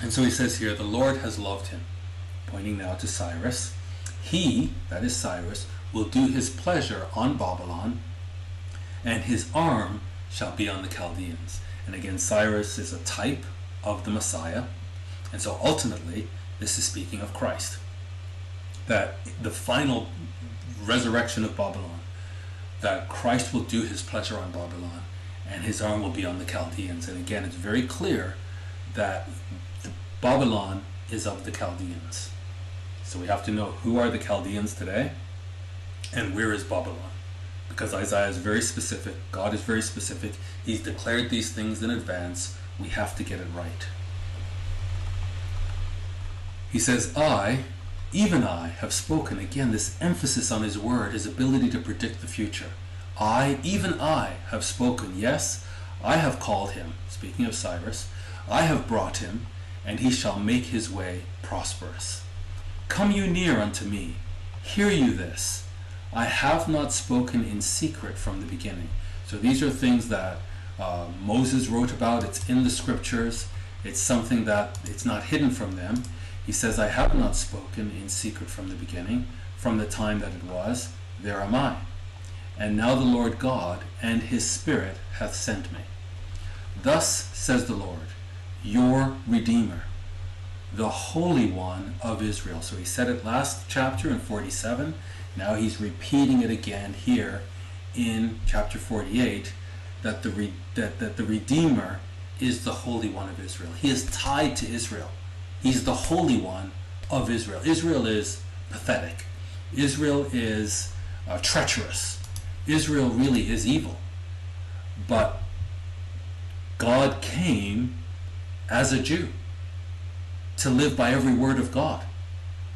And so he says here, the Lord has loved him, pointing now to Cyrus. He, that is Cyrus, will do his pleasure on Babylon, and his arm shall be on the Chaldeans. And again, Cyrus is a type of the Messiah. And so ultimately, this is speaking of Christ that the final resurrection of Babylon, that Christ will do his pleasure on Babylon and his arm will be on the Chaldeans. And again, it's very clear that Babylon is of the Chaldeans. So we have to know who are the Chaldeans today and where is Babylon. Because Isaiah is very specific, God is very specific. He's declared these things in advance. We have to get it right. He says, I, even I have spoken. Again, this emphasis on his word, his ability to predict the future. I, even I, have spoken. Yes, I have called him. Speaking of Cyrus, I have brought him, and he shall make his way prosperous. Come you near unto me. Hear you this. I have not spoken in secret from the beginning. So these are things that uh, Moses wrote about. It's in the scriptures. It's something that it's not hidden from them. He says, I have not spoken in secret from the beginning, from the time that it was, there am I. And now the Lord God and his Spirit hath sent me. Thus says the Lord, your Redeemer, the Holy One of Israel. So he said it last chapter in 47. Now he's repeating it again here in chapter 48 that the, that, that the Redeemer is the Holy One of Israel. He is tied to Israel. He's the Holy One of Israel. Israel is pathetic. Israel is uh, treacherous. Israel really is evil. But God came as a Jew to live by every word of God,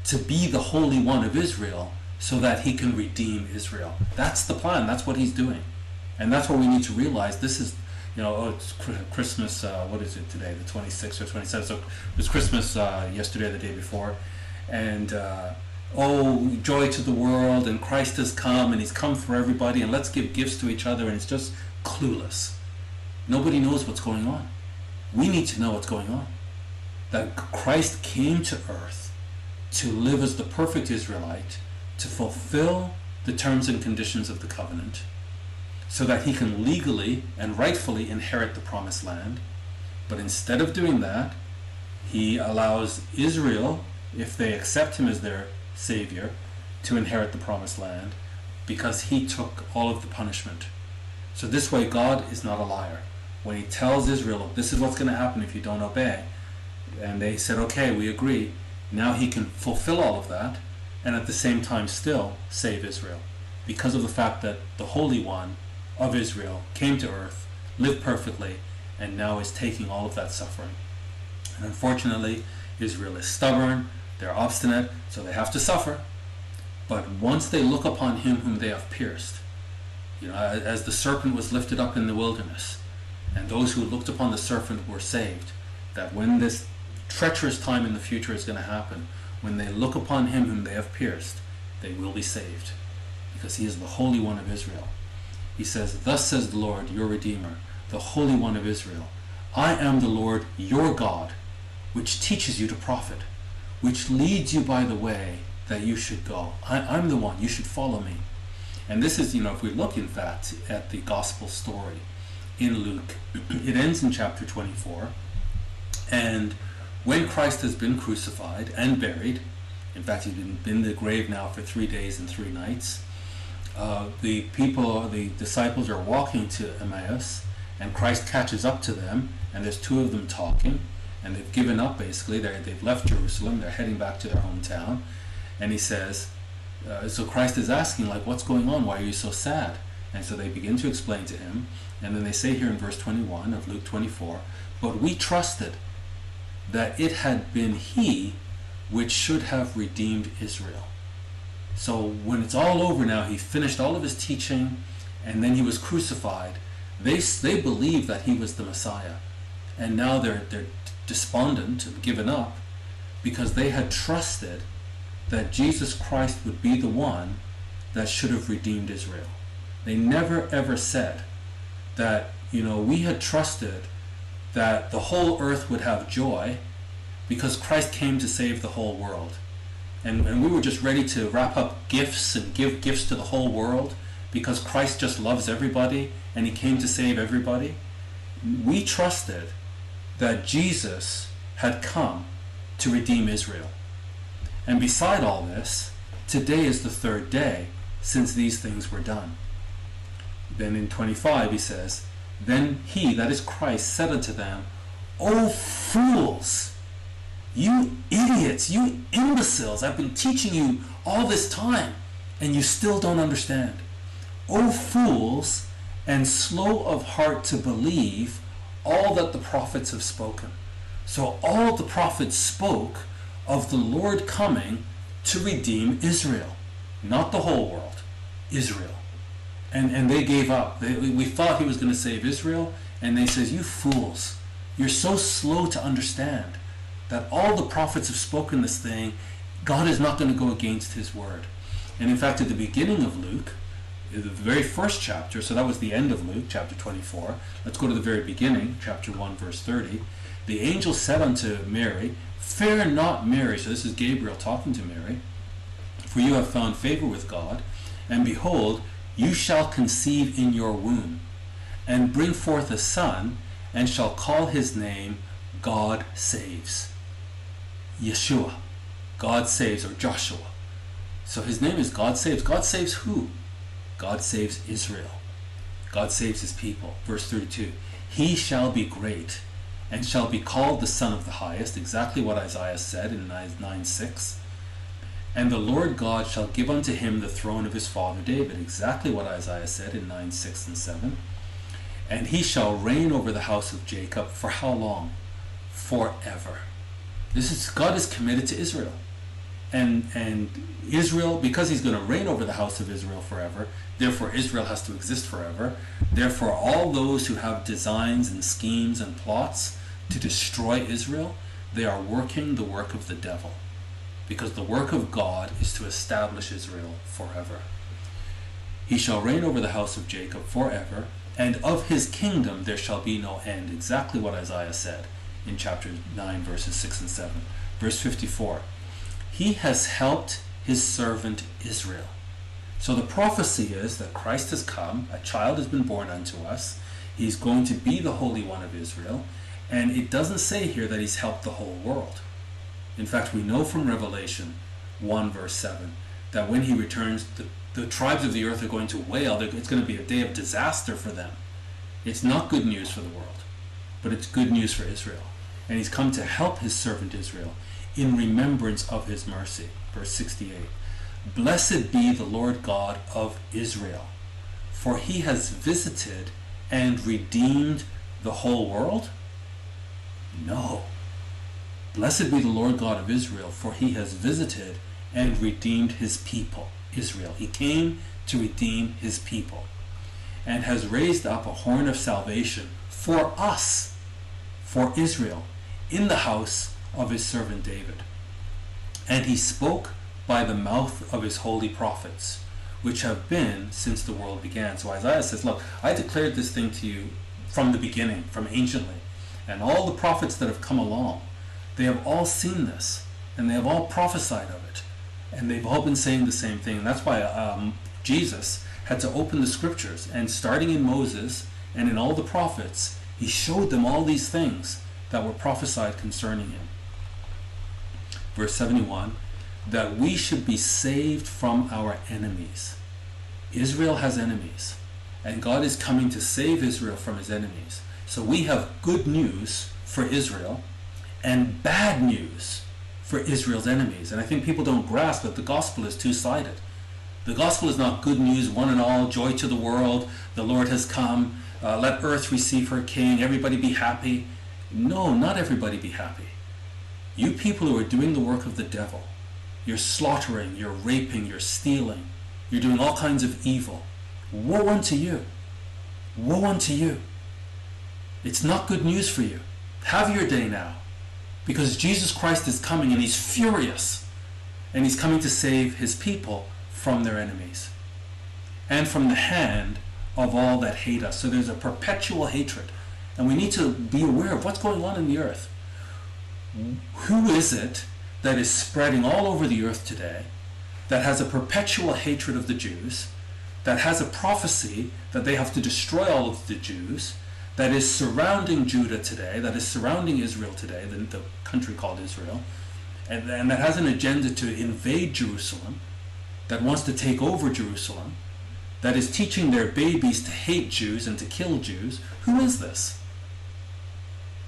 to be the Holy One of Israel so that he can redeem Israel. That's the plan. That's what he's doing. And that's what we need to realize. This is you know, oh, it's Christmas, uh, what is it today, the 26th or 27th? So it was Christmas uh, yesterday or the day before. And, uh, oh, joy to the world, and Christ has come, and he's come for everybody, and let's give gifts to each other, and it's just clueless. Nobody knows what's going on. We need to know what's going on. That Christ came to earth to live as the perfect Israelite, to fulfill the terms and conditions of the covenant, so that he can legally and rightfully inherit the promised land. But instead of doing that, he allows Israel, if they accept him as their savior, to inherit the promised land because he took all of the punishment. So this way God is not a liar. When he tells Israel, this is what's going to happen if you don't obey, and they said, okay, we agree, now he can fulfill all of that and at the same time still save Israel because of the fact that the Holy One of Israel came to earth, lived perfectly, and now is taking all of that suffering. And unfortunately, Israel is stubborn, they're obstinate, so they have to suffer. But once they look upon him whom they have pierced, you know, as the serpent was lifted up in the wilderness, and those who looked upon the serpent were saved, that when this treacherous time in the future is going to happen, when they look upon him whom they have pierced, they will be saved, because he is the Holy One of Israel. He says, Thus says the Lord, your Redeemer, the Holy One of Israel. I am the Lord your God, which teaches you to profit, which leads you by the way that you should go. I, am the one, you should follow me. And this is, you know, if we look in fact at the gospel story in Luke, it ends in chapter 24. And when Christ has been crucified and buried, In fact, he's been in the grave now for three days and three nights. Uh, the people, the disciples are walking to Emmaus, and Christ catches up to them, and there's two of them talking, and they've given up basically. they they've left Jerusalem, they're heading back to their hometown, and he says, uh, so Christ is asking, like, what's going on? Why are you so sad? And so they begin to explain to him, and then they say here in verse 21 of Luke 24, but we trusted that it had been he which should have redeemed Israel. So when it's all over now, he finished all of his teaching, and then he was crucified. They, they believed that he was the Messiah. And now they're, they're despondent and given up because they had trusted that Jesus Christ would be the one that should have redeemed Israel. They never ever said that, you know, we had trusted that the whole earth would have joy because Christ came to save the whole world. And, and we were just ready to wrap up gifts and give gifts to the whole world because Christ just loves everybody and he came to save everybody. We trusted that Jesus had come to redeem Israel. And beside all this, today is the third day since these things were done. Then in 25 he says, Then he, that is Christ, said unto them, O fools, you idiots, you imbeciles, I've been teaching you all this time, and you still don't understand. O fools, and slow of heart to believe all that the prophets have spoken. So all the prophets spoke of the Lord coming to redeem Israel, not the whole world, Israel. And, and they gave up. They, we thought he was going to save Israel, and they says, you fools, you're so slow to understand that all the prophets have spoken this thing. God is not going to go against his word. And in fact, at the beginning of Luke, the very first chapter, so that was the end of Luke, chapter 24. Let's go to the very beginning, chapter 1, verse 30. The angel said unto Mary, Fear not, Mary. So this is Gabriel talking to Mary. For you have found favor with God, and behold, you shall conceive in your womb, and bring forth a son, and shall call his name God Saves. Yeshua. God saves, or Joshua. So his name is God Saves. God saves who? God saves Israel. God saves his people. Verse 32 He shall be great and shall be called the Son of the Highest, exactly what Isaiah said in 9 6. And the Lord God shall give unto him the throne of his father David, exactly what Isaiah said in 9 6 and 7. And he shall reign over the house of Jacob for how long? Forever. This is God is committed to Israel. And and Israel, because he's going to reign over the house of Israel forever, therefore Israel has to exist forever. Therefore, all those who have designs and schemes and plots to destroy Israel, they are working the work of the devil. Because the work of God is to establish Israel forever. He shall reign over the house of Jacob forever, and of his kingdom there shall be no end. Exactly what Isaiah said in chapter 9, verses 6 and 7. Verse 54 He has helped his servant Israel. So the prophecy is that Christ has come, a child has been born unto us, he's going to be the Holy One of Israel, and it doesn't say here that he's helped the whole world. In fact, we know from Revelation 1 verse 7 that when he returns, the, the tribes of the earth are going to wail. It's going to be a day of disaster for them. It's not good news for the world, but it's good news for Israel. And he's come to help his servant Israel in remembrance of his mercy. Verse 68. Blessed be the Lord God of Israel, for he has visited and redeemed the whole world? No. Blessed be the Lord God of Israel, for he has visited and redeemed his people, Israel. He came to redeem his people and has raised up a horn of salvation for us, for Israel, in the house of his servant David. And he spoke by the mouth of his holy prophets, which have been since the world began. So Isaiah says, Look, I declared this thing to you from the beginning, from anciently. And all the prophets that have come along, they have all seen this, and they have all prophesied of it. And they've all been saying the same thing. And that's why um, Jesus had to open the scriptures, and starting in Moses and in all the prophets, he showed them all these things that were prophesied concerning him. Verse 71 that we should be saved from our enemies. Israel has enemies, and God is coming to save Israel from his enemies. So we have good news for Israel and bad news for Israel's enemies. And I think people don't grasp that the gospel is two sided. The gospel is not good news, one and all, joy to the world, the Lord has come, uh, let earth receive her king, everybody be happy. No, not everybody be happy. You people who are doing the work of the devil, you're slaughtering, you're raping, you're stealing, you're doing all kinds of evil. Woe unto you! Woe unto you! It's not good news for you. Have your day now. Because Jesus Christ is coming and he's furious. And he's coming to save his people from their enemies and from the hand of all that hate us. So there's a perpetual hatred. And we need to be aware of what's going on in the earth. Who is it that is spreading all over the earth today that has a perpetual hatred of the Jews, that has a prophecy that they have to destroy all of the Jews, that is surrounding Judah today, that is surrounding Israel today, the, the country called Israel, and, and that has an agenda to invade Jerusalem, that wants to take over Jerusalem, that is teaching their babies to hate Jews and to kill Jews, who is this?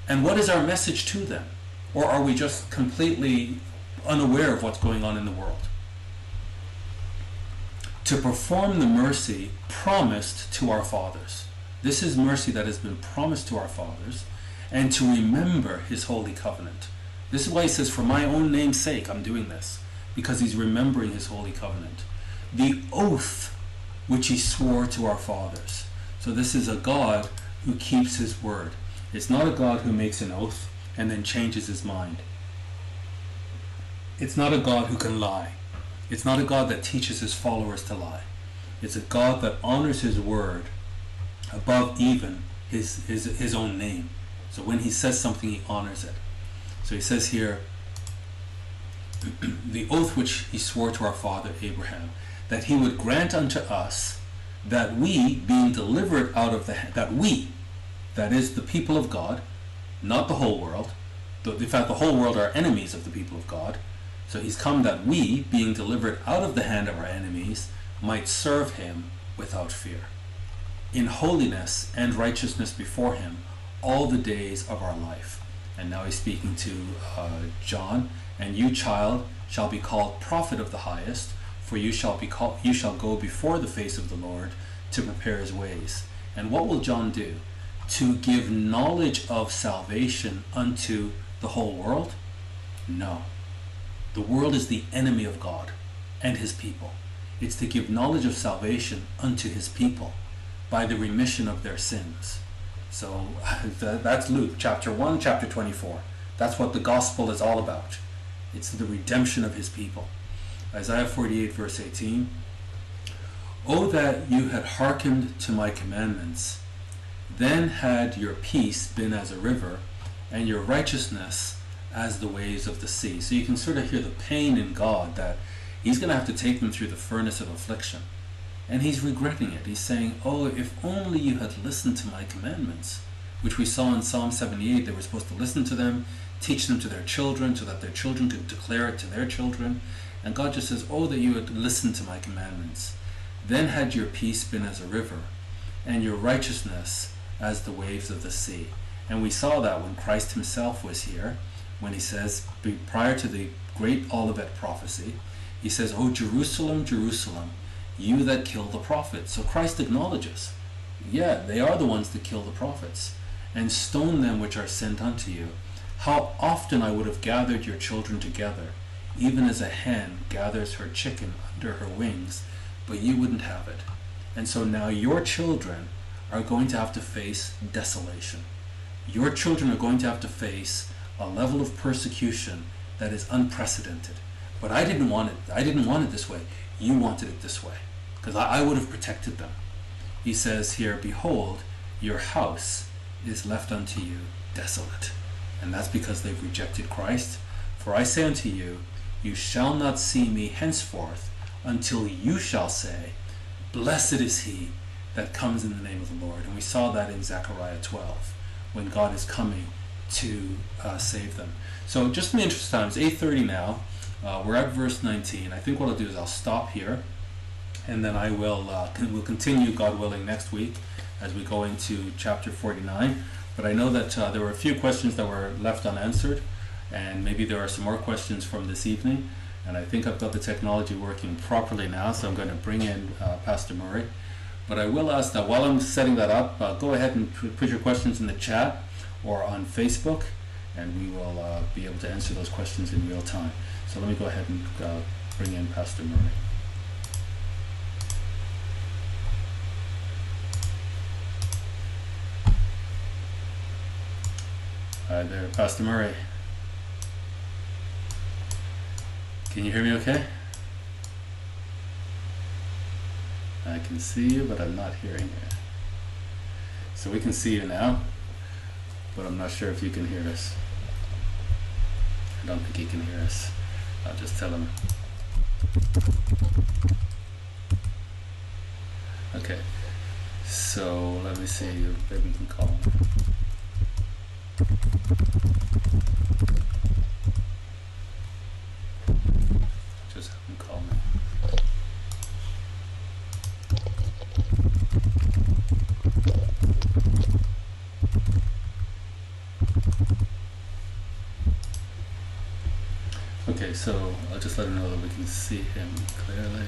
And what is our message to them? Or are we just completely unaware of what's going on in the world? To perform the mercy promised to our fathers. This is mercy that has been promised to our fathers, and to remember his holy covenant. This is why he says, For my own name's sake, I'm doing this, because he's remembering his holy covenant. The oath which he swore to our fathers. So this is a God who keeps his word. It's not a God who makes an oath and then changes his mind. It's not a God who can lie. It's not a God that teaches his followers to lie. It's a God that honors his word above even his, his, his own name. So when he says something, he honors it. So he says here, the oath which he swore to our father Abraham, that he would grant unto us that we, being delivered out of the that we, that is the people of God, not the whole world. In fact, the whole world are enemies of the people of God. So he's come that we, being delivered out of the hand of our enemies, might serve him without fear, in holiness and righteousness before him all the days of our life. And now he's speaking to uh, John, and you, child, shall be called prophet of the highest, for you shall be called, you shall go before the face of the Lord to prepare his ways. And what will John do? To give knowledge of salvation unto the whole world? No. The world is the enemy of God and his people. It's to give knowledge of salvation unto his people by the remission of their sins. So that's Luke chapter 1, chapter 24. That's what the gospel is all about. It's the redemption of his people. Isaiah 48, verse 18. Oh, that you had hearkened to my commandments, then had your peace been as a river, and your righteousness as the waves of the sea. So you can sort of hear the pain in God that He's going to have to take them through the furnace of affliction. And He's regretting it. He's saying, Oh, if only you had listened to my commandments, which we saw in Psalm 78. They were supposed to listen to them, teach them to their children, so that their children could declare it to their children. And God just says, Oh, that you had listened to my commandments. Then had your peace been as a river, and your righteousness as the waves of the sea. And we saw that when Christ himself was here, when he says, prior to the great Olivet prophecy, he says, Oh, Jerusalem, Jerusalem, you that kill the prophets. So Christ acknowledges, yeah, they are the ones that kill the prophets, and stone them which are sent unto you. How often I would have gathered your children together even as a hen gathers her chicken under her wings, but you wouldn't have it. And so now your children are going to have to face desolation. Your children are going to have to face a level of persecution that is unprecedented. But I didn't want it. I didn't want it this way. You wanted it this way. Because I, I would have protected them. He says here, Behold, your house is left unto you desolate. And that's because they've rejected Christ. For I say unto you, you shall not see me henceforth until you shall say, Blessed is he that comes in the name of the Lord. And we saw that in Zechariah 12, when God is coming to uh, save them. So just in the interest of time, it's 8.30 now. Uh, we're at verse 19. I think what I'll do is I'll stop here, and then I will uh, con- we'll continue, God willing, next week as we go into chapter 49. But I know that uh, there were a few questions that were left unanswered, and maybe there are some more questions from this evening. And I think I've got the technology working properly now, so I'm going to bring in uh, Pastor Murray. But I will ask that while I'm setting that up, uh, go ahead and put your questions in the chat or on Facebook, and we will uh, be able to answer those questions in real time. So let me go ahead and uh, bring in Pastor Murray. Hi there, Pastor Murray. Can you hear me okay? I can see you, but I'm not hearing you. So we can see you now, but I'm not sure if you can hear us. I don't think he can hear us. I'll just tell him. Okay. So let me see. If maybe we can call him. Just have him call me. Okay, so I'll just let him know that we can see him clearly.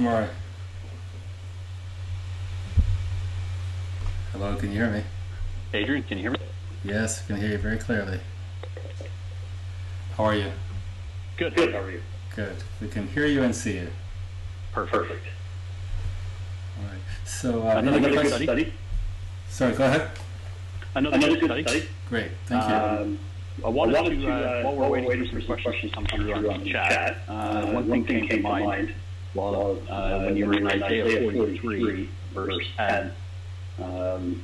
Hi there, Pastor Murray. Hello, can you hear me? Adrian, can you hear me? Yes, I can hear you very clearly. How are you? Good. Good. How are you? Good. We can hear you and see you. Perfect. All right. So, uh, Another any good questions? study. Sorry, go ahead. Another, good study. Great, thank you. Um, I wanted, to, uh, while we're waiting for some questions to come through on the chat, uh, one thing came to mind while, uh, when you in Isaiah 43, verse 10. Um,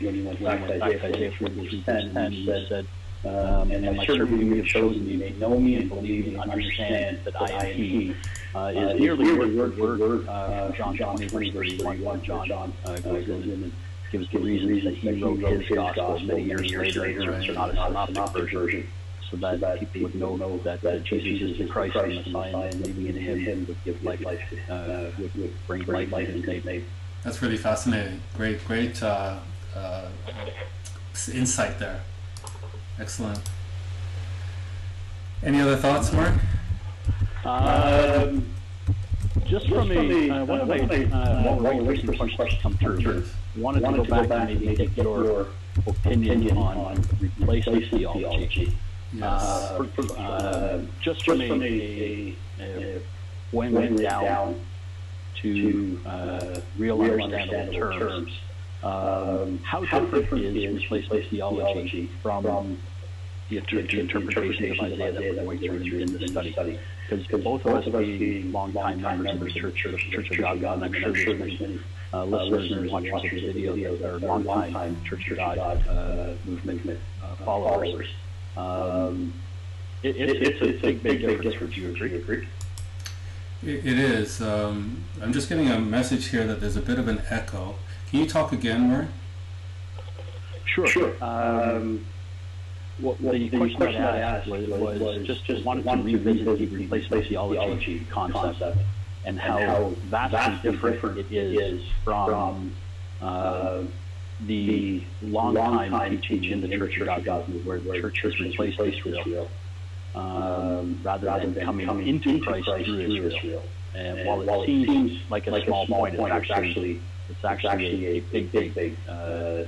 when you went back to Isaiah 43, verse 10, you said, um, and my servant you have chosen, you may know me and believe and understand that I am He. Uh, is nearly word for word uh, from John 20, verse 31. John uh, goes in and gives the reasons that he wrote his gospel many years later, and it's not a synoptic version, so that people would know that, that Jesus is the Christ and the Messiah, and believing in him would give life, uh, would, would bring life to his name. That's really fascinating. Great, great uh, uh, insight there. Excellent. Any other thoughts, Mark? Um, just from a, uh, one of my, uh, while we're for some questions to come through, wanted to go back and maybe get your opinion on replacement theology. Yes. Uh, for- uh, just from a, a, a when went down to uh, real understandable terms, um, how different is replacement theology from the inter- the interpretation of Isaiah that we're going through in this study? Because both of us being long-time members of the Church, Church of God, and I'm sure there's many uh, listeners and watching this video that are long-time Church of God uh, movement uh, followers. Um, it, it's, it's a big, big difference. Would you agree? It, it is. Um, I'm just getting a message here that there's a bit of an echo. Can you talk again, Murray? Sure. Sure. Um, what, what the, question, that I asked was, was just, just wanted to revisit the replacement theology concept and how vastly different it is from uh, the long time teaching in the Church of God movement, where the church has replaced Israel um, rather than coming into Christ through Israel. And while it seems like a small point, it's actually it's actually a big, big, big uh,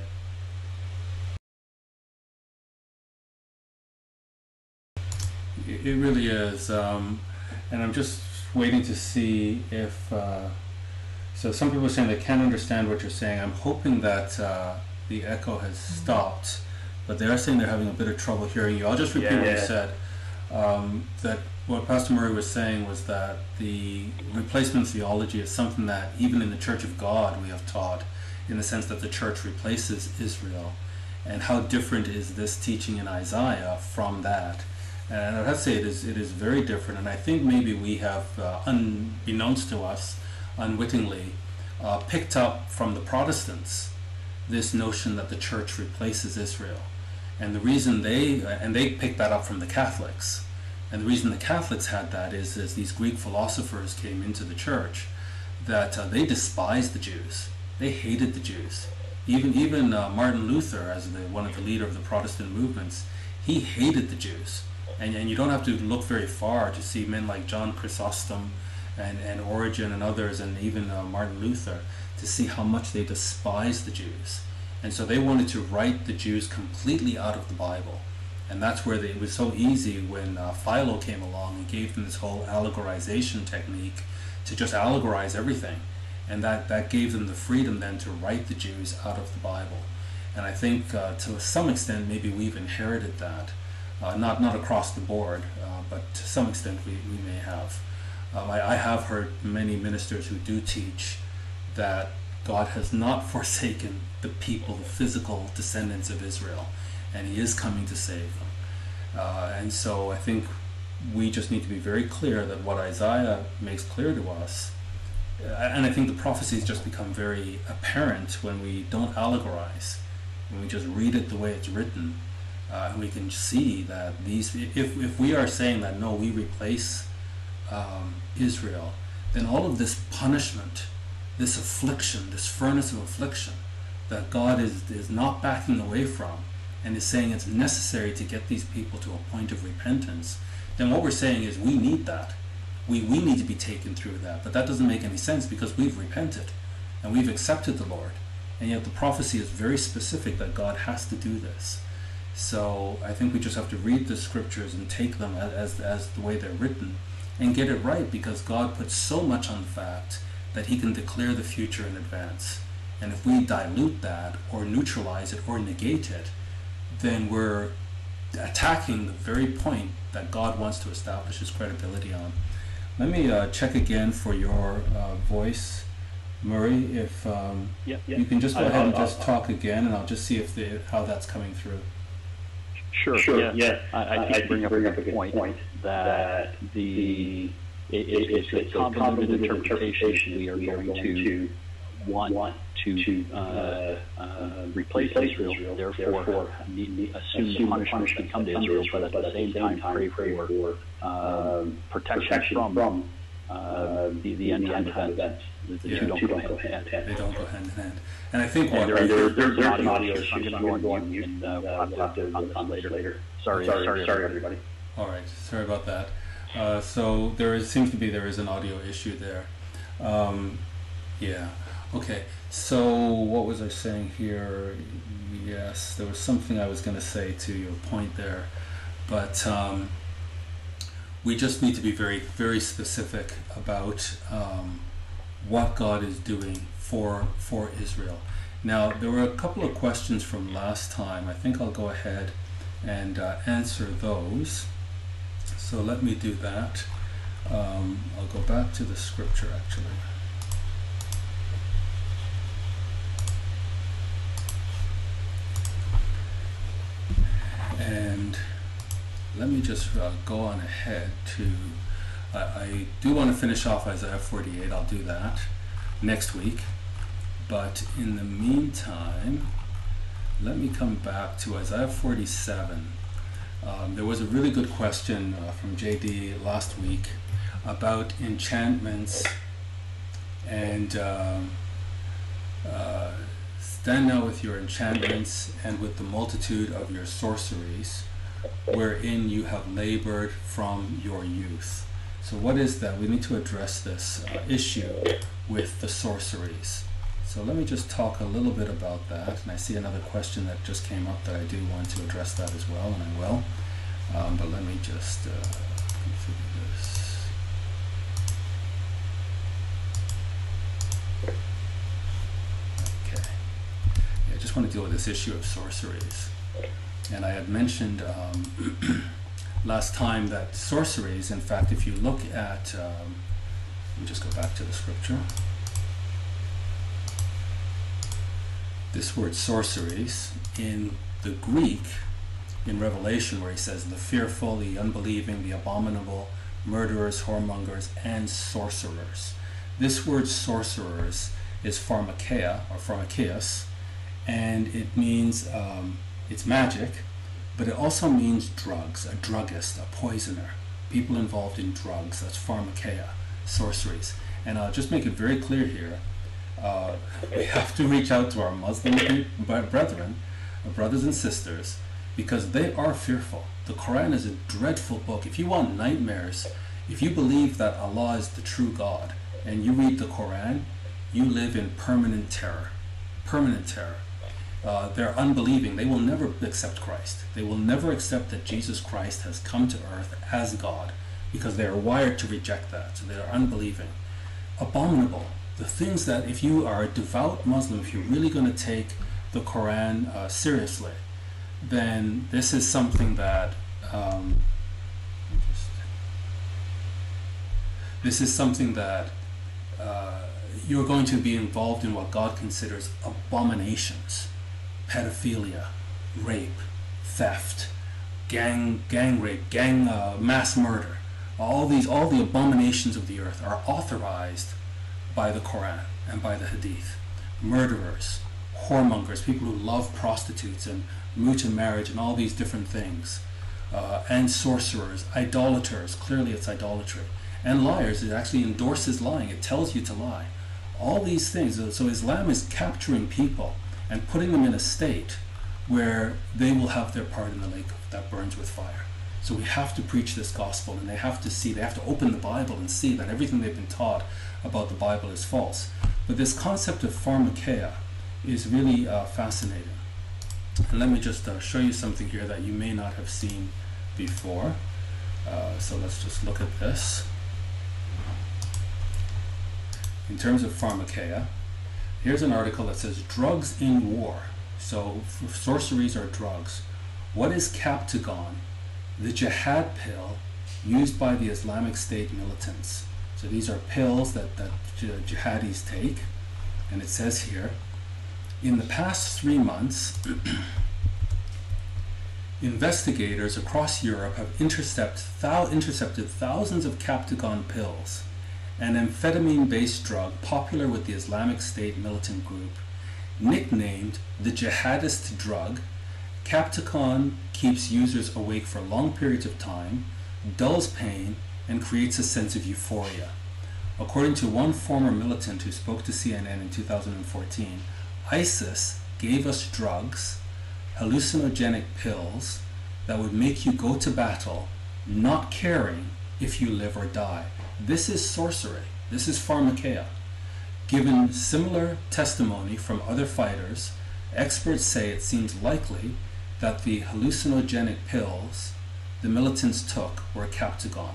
It, it really is. Um, and I'm just waiting to see if uh, So some people are saying they can't understand what you're saying. I'm hoping that uh, the echo has stopped, but they are saying they're having a bit of trouble hearing you. I'll just repeat what you said. Um, that what Pastor Murray was saying was that the replacement theology is something that even in the Church of God we have taught, in the sense that the church replaces Israel. And how different is this teaching in Isaiah from that? And I have to say it is it is very different. And I think maybe we have, uh, unbeknownst to us, unwittingly, uh, picked up from the Protestants this notion that the church replaces Israel. And the reason they and they picked that up from the Catholics and the reason the Catholics had that is, as these Greek philosophers came into the church, that uh, they despised the Jews. They hated the Jews. Even even uh, Martin Luther, as the, one of the leader of the Protestant movements, he hated the Jews. And, and you don't have to look very far to see men like John Chrysostom and, and Origen and others, and even uh, Martin Luther, to see how much they despised the Jews. And so they wanted to write the Jews completely out of the Bible. And that's where they, it was so easy when uh, Philo came along and gave them this whole allegorization technique to just allegorize everything. And that, that gave them the freedom then to write the Jews out of the Bible. And I think uh, to some extent maybe we've inherited that. Uh, not, not across the board, uh, but to some extent we, we may have. Um, I, I have heard many ministers who do teach that God has not forsaken the people, the physical descendants of Israel and He is coming to save them. Uh, and so I think we just need to be very clear that what Isaiah makes clear to us, uh, and I think the prophecies just become very apparent when we don't allegorize, when we just read it the way it's written, uh, and we can see that these, if, if we are saying that no, we replace um, Israel, then all of this punishment, this affliction, this furnace of affliction that God is, is not backing away from, and is saying it's necessary to get these people to a point of repentance, then what we're saying is we need that. We, we need to be taken through that. But that doesn't make any sense because we've repented and we've accepted the Lord. And yet the prophecy is very specific that God has to do this. So I think we just have to read the scriptures and take them as, as, as the way they're written and get it right because God puts so much on the fact that he can declare the future in advance. And if we dilute that or neutralize it or negate it, then we're attacking the very point that God wants to establish his credibility on. Let me uh, check again for your uh, voice, Murray. If um, yep, yep. you can just go ahead and just talk again, and I'll just see if the, how that's coming through. Sure. Sure. Yeah. yeah. I, I, I bring, up, bring up a good point, point that the it, it, it's, it's a convoluted interpretation we are going to want to uh, uh, replace Israel, therefore need, assume the punishment should come to Israel, but at the same time pray for um, protection from uh, the, the end time events. The yeah. two don't go hand in hand. They don't go hand in hand. And I think what there, there, there's an audio issue. I'm going to go on mute and uh, we'll have to on later. later. Sorry, sorry, sorry, sorry, everybody. All right, sorry about that. Uh, so there is, seems to be there is an audio issue there. Um, yeah. Okay. So what was I saying here? Yes, there was something I was going to say to your point there, but um, we just need to be very, very specific about um, what God is doing for for Israel. Now there were a couple of questions from last time. I think I'll go ahead and uh, answer those. So let me do that. Um, I'll go back to the scripture actually. and let me just uh, go on ahead to uh, I do want to finish off Isaiah 48 I'll do that next week. But in the meantime let me come back to Isaiah 47 um, there was a really good question uh, from JD last week about enchantments and um, uh, Stand now with your enchantments and with the multitude of your sorceries, wherein you have labored from your youth. So, what is that? We need to address this uh, issue with the sorceries. So, let me just talk a little bit about that. And I see another question that just came up that I do want to address that as well, and I will. Um, but let me just uh, configure this. Okay. I just want to deal with this issue of sorceries. And I had mentioned um, last time that sorceries, in fact, if you look at, um, let me just go back to the scripture. This word sorceries in the Greek, in Revelation, where he says the fearful, the unbelieving, the abominable, murderers, whoremongers, and sorcerers. This word sorcerers is pharmakeia or pharmakeus, and it means um, it's magic, but it also means drugs, a druggist, a poisoner, people involved in drugs. That's pharmakeia, sorceries. And I'll just make it very clear here uh, we have to reach out to our Muslim brethren, our brothers and sisters, because they are fearful. The Quran is a dreadful book. If you want nightmares, if you believe that Allah is the true God, and you read the Quran, you live in permanent terror. Permanent terror. Uh, they're unbelieving. They will never accept Christ. They will never accept that Jesus Christ has come to earth as God because they are wired to reject that. So they are unbelieving. Abominable. The things that, if you are a devout Muslim, if you're really going to take the Quran uh, seriously, then this is something that um, this is something that uh, you're going to be involved in what God considers abominations pedophilia, rape, theft, gang, gang rape, gang uh, mass murder. All these, all the abominations of the earth are authorized by the Quran and by the Hadith. Murderers, whoremongers, people who love prostitutes and muta marriage and all these different things, uh, and sorcerers, idolaters. Clearly, it's idolatry and liars. It actually endorses lying. It tells you to lie. All these things. So Islam is capturing people and putting them in a state where they will have their part in the lake that burns with fire. So we have to preach this gospel and they have to see, they have to open the Bible and see that everything they've been taught about the Bible is false. But this concept of pharmakeia is really uh, fascinating. And let me just uh, show you something here that you may not have seen before. Uh, so let's just look at this in terms of pharmakeia, here's an article that says drugs in war. So sorceries are drugs. What is Captagon? The jihad pill used by the Islamic State militants. So these are pills that, that jihadis take. And it says here, in the past three months, investigators across Europe have intercept, thou, intercepted thousands of Captagon pills an amphetamine-based drug popular with the Islamic State militant group. Nicknamed the jihadist drug, Captagon keeps users awake for long periods of time, dulls pain, and creates a sense of euphoria. According to one former militant who spoke to CNN in 2014, ISIS gave us drugs, hallucinogenic pills, that would make you go to battle not caring if you live or die. This is sorcery. This is pharmakeia. Given similar testimony from other fighters, experts say it seems likely that the hallucinogenic pills the militants took were Captagon.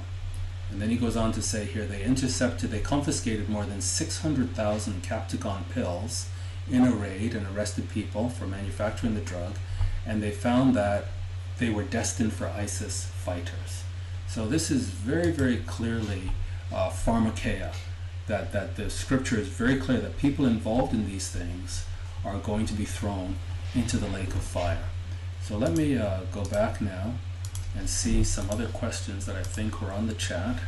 And then he goes on to say here they intercepted, they confiscated more than 600,000 Captagon pills in a raid and arrested people for manufacturing the drug, and they found that they were destined for ISIS fighters. So this is very, very clearly uh, pharmakeia, that, that the scripture is very clear that people involved in these things are going to be thrown into the lake of fire. So let me uh, go back now and see some other questions that I think were on the chat.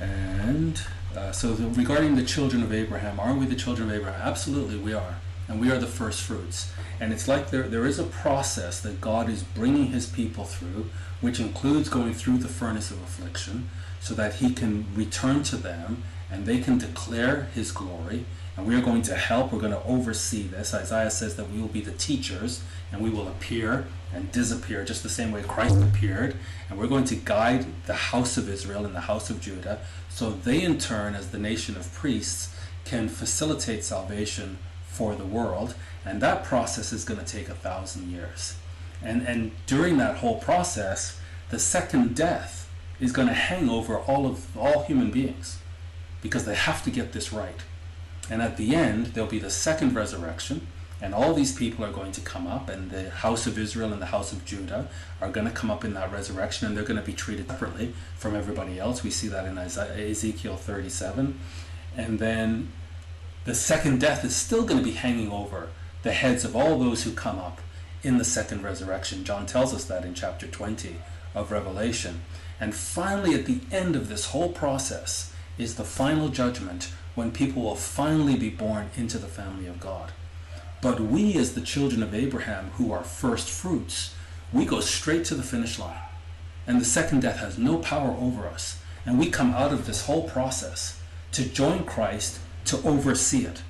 And uh, so the, regarding the children of Abraham, are we the children of Abraham? Absolutely, we are. And we are the first fruits. And it's like there, there is a process that God is bringing his people through which includes going through the furnace of affliction, so that he can return to them and they can declare his glory. And we are going to help, we're going to oversee this. Isaiah says that we will be the teachers and we will appear and disappear just the same way Christ appeared. And we're going to guide the house of Israel and the house of Judah so they, in turn, as the nation of priests, can facilitate salvation for the world. And that process is going to take a thousand years. And, and during that whole process, the second death is going to hang over all of all human beings because they have to get this right. And at the end, there'll be the second resurrection, and all these people are going to come up, and the house of Israel and the house of Judah are going to come up in that resurrection, and they're going to be treated separately from everybody else. We see that in Ezekiel 37. And then the second death is still going to be hanging over the heads of all those who come up in the second resurrection. John tells us that in chapter 20 of Revelation. And finally, at the end of this whole process, is the final judgment when people will finally be born into the family of God. But we, as the children of Abraham, who are first fruits, we go straight to the finish line. And the second death has no power over us. And we come out of this whole process to join Christ to oversee it.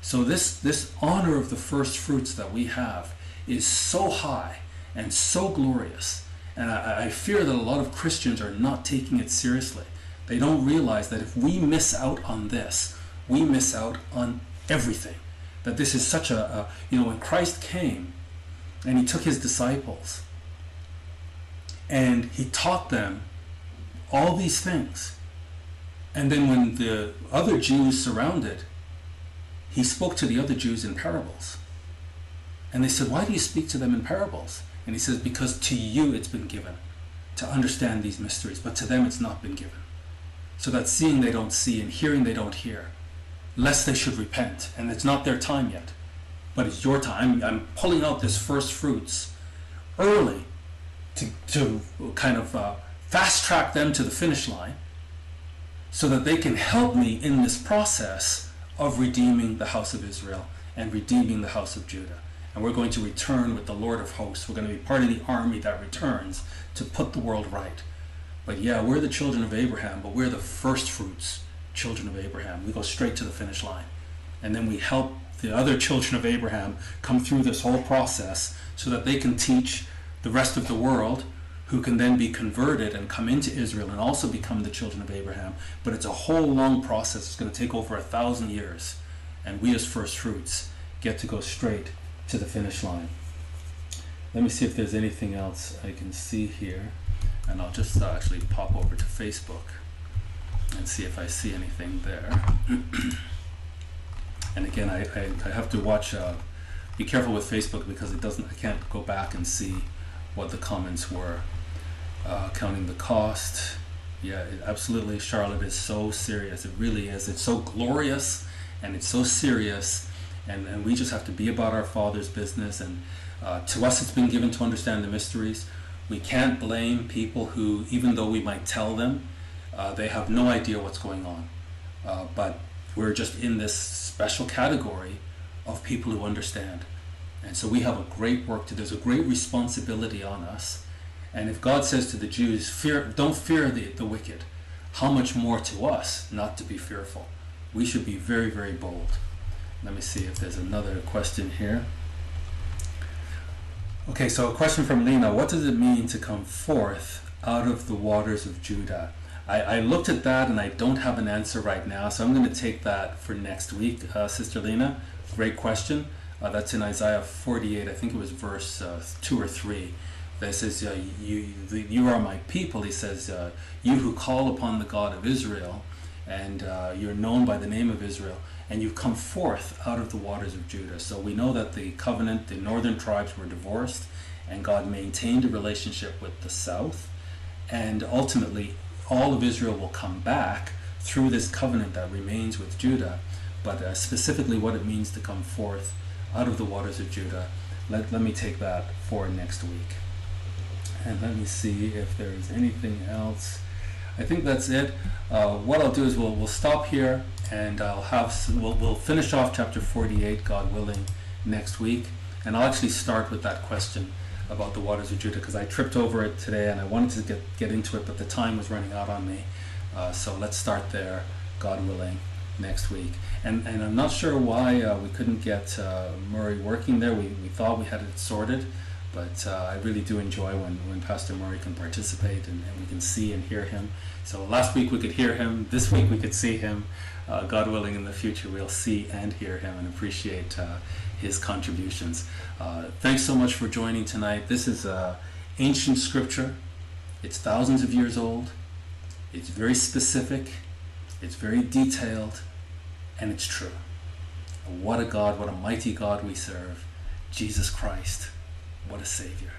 So this, this honor of the first fruits that we have is so high and so glorious. And I, I fear that a lot of Christians are not taking it seriously. They don't realize that if we miss out on this, we miss out on everything. That this is such a, a you know, when Christ came and he took his disciples and he taught them all these things. And then when the other Jews surrounded, he spoke to the other Jews in parables. And they said, Why do you speak to them in parables? And he says, Because to you it's been given to understand these mysteries, but to them it's not been given so that seeing they don't see and hearing they don't hear, lest they should repent. And it's not their time yet, but it's your time. I'm, pulling out this first fruits early to, to kind of uh, fast track them to the finish line so that they can help me in this process of redeeming the house of Israel and redeeming the house of Judah. And we're going to return with the Lord of hosts. We're going to be part of the army that returns to put the world right. But yeah, we're the children of Abraham, but we're the first fruits children of Abraham. We go straight to the finish line. And then we help the other children of Abraham come through this whole process so that they can teach the rest of the world who can then be converted and come into Israel and also become the children of Abraham. But it's a whole long process. It's going to take over a thousand years. And we as first fruits get to go straight to the finish line. Let me see if there's anything else I can see here and I'll just uh, actually pop over to Facebook and see if I see anything there. and again, I, I, I, have to watch, uh, be careful with Facebook because it doesn't, I can't go back and see what the comments were. Uh, counting the cost. Yeah, it, absolutely, Charlotte is so serious. It really is. It's so glorious and it's so serious. And, and we just have to be about our Father's business. And uh, to us, it's been given to understand the mysteries. We can't blame people who, even though we might tell them, uh, they have no idea what's going on. Uh, but we're just in this special category of people who understand. And so we have a great work to do. There's a great responsibility on us. And if God says to the Jews, fear, don't fear the, the wicked, how much more to us not to be fearful? We should be very, very bold. Let me see if there's another question here. Okay, so a question from Lena. What does it mean to come forth out of the waters of Judah? I, I looked at that and I don't have an answer right now, so I'm going to take that for next week, uh, Sister Lena. Great question. Uh, that's in Isaiah 48, I think it was verse uh, 2 or 3. That says, uh, you, you are my people. He says, uh, You who call upon the God of Israel, and uh, you're known by the name of Israel and you've come forth out of the waters of Judah. So we know that the covenant, the northern tribes were divorced, and God maintained a relationship with the south, and ultimately all of Israel will come back through this covenant that remains with Judah. But uh, specifically, what it means to come forth out of the waters of Judah, let, let me take that for next week. And let me see if there's anything else. I think that's it. Uh, what I'll do is we'll, we'll stop here and I'll have we'll, we'll finish off chapter 48 God willing next week and I'll actually start with that question about the waters of Judah because I tripped over it today and I wanted to get, get into it but the time was running out on me uh, so let's start there God willing next week and and I'm not sure why uh, we couldn't get uh, Murray working there we, we thought we had it sorted but uh, I really do enjoy when, when Pastor Murray can participate and, and, we can see and hear him. So last week we could hear him, this week we could see him. Uh, God willing, in the future we'll see and hear him and appreciate uh, his contributions. Uh, thanks so much for joining tonight. This is ancient scripture. It's thousands of years old. It's very specific. It's very detailed. And it's true. What a God, what a mighty God we serve. Jesus Christ, what a Savior.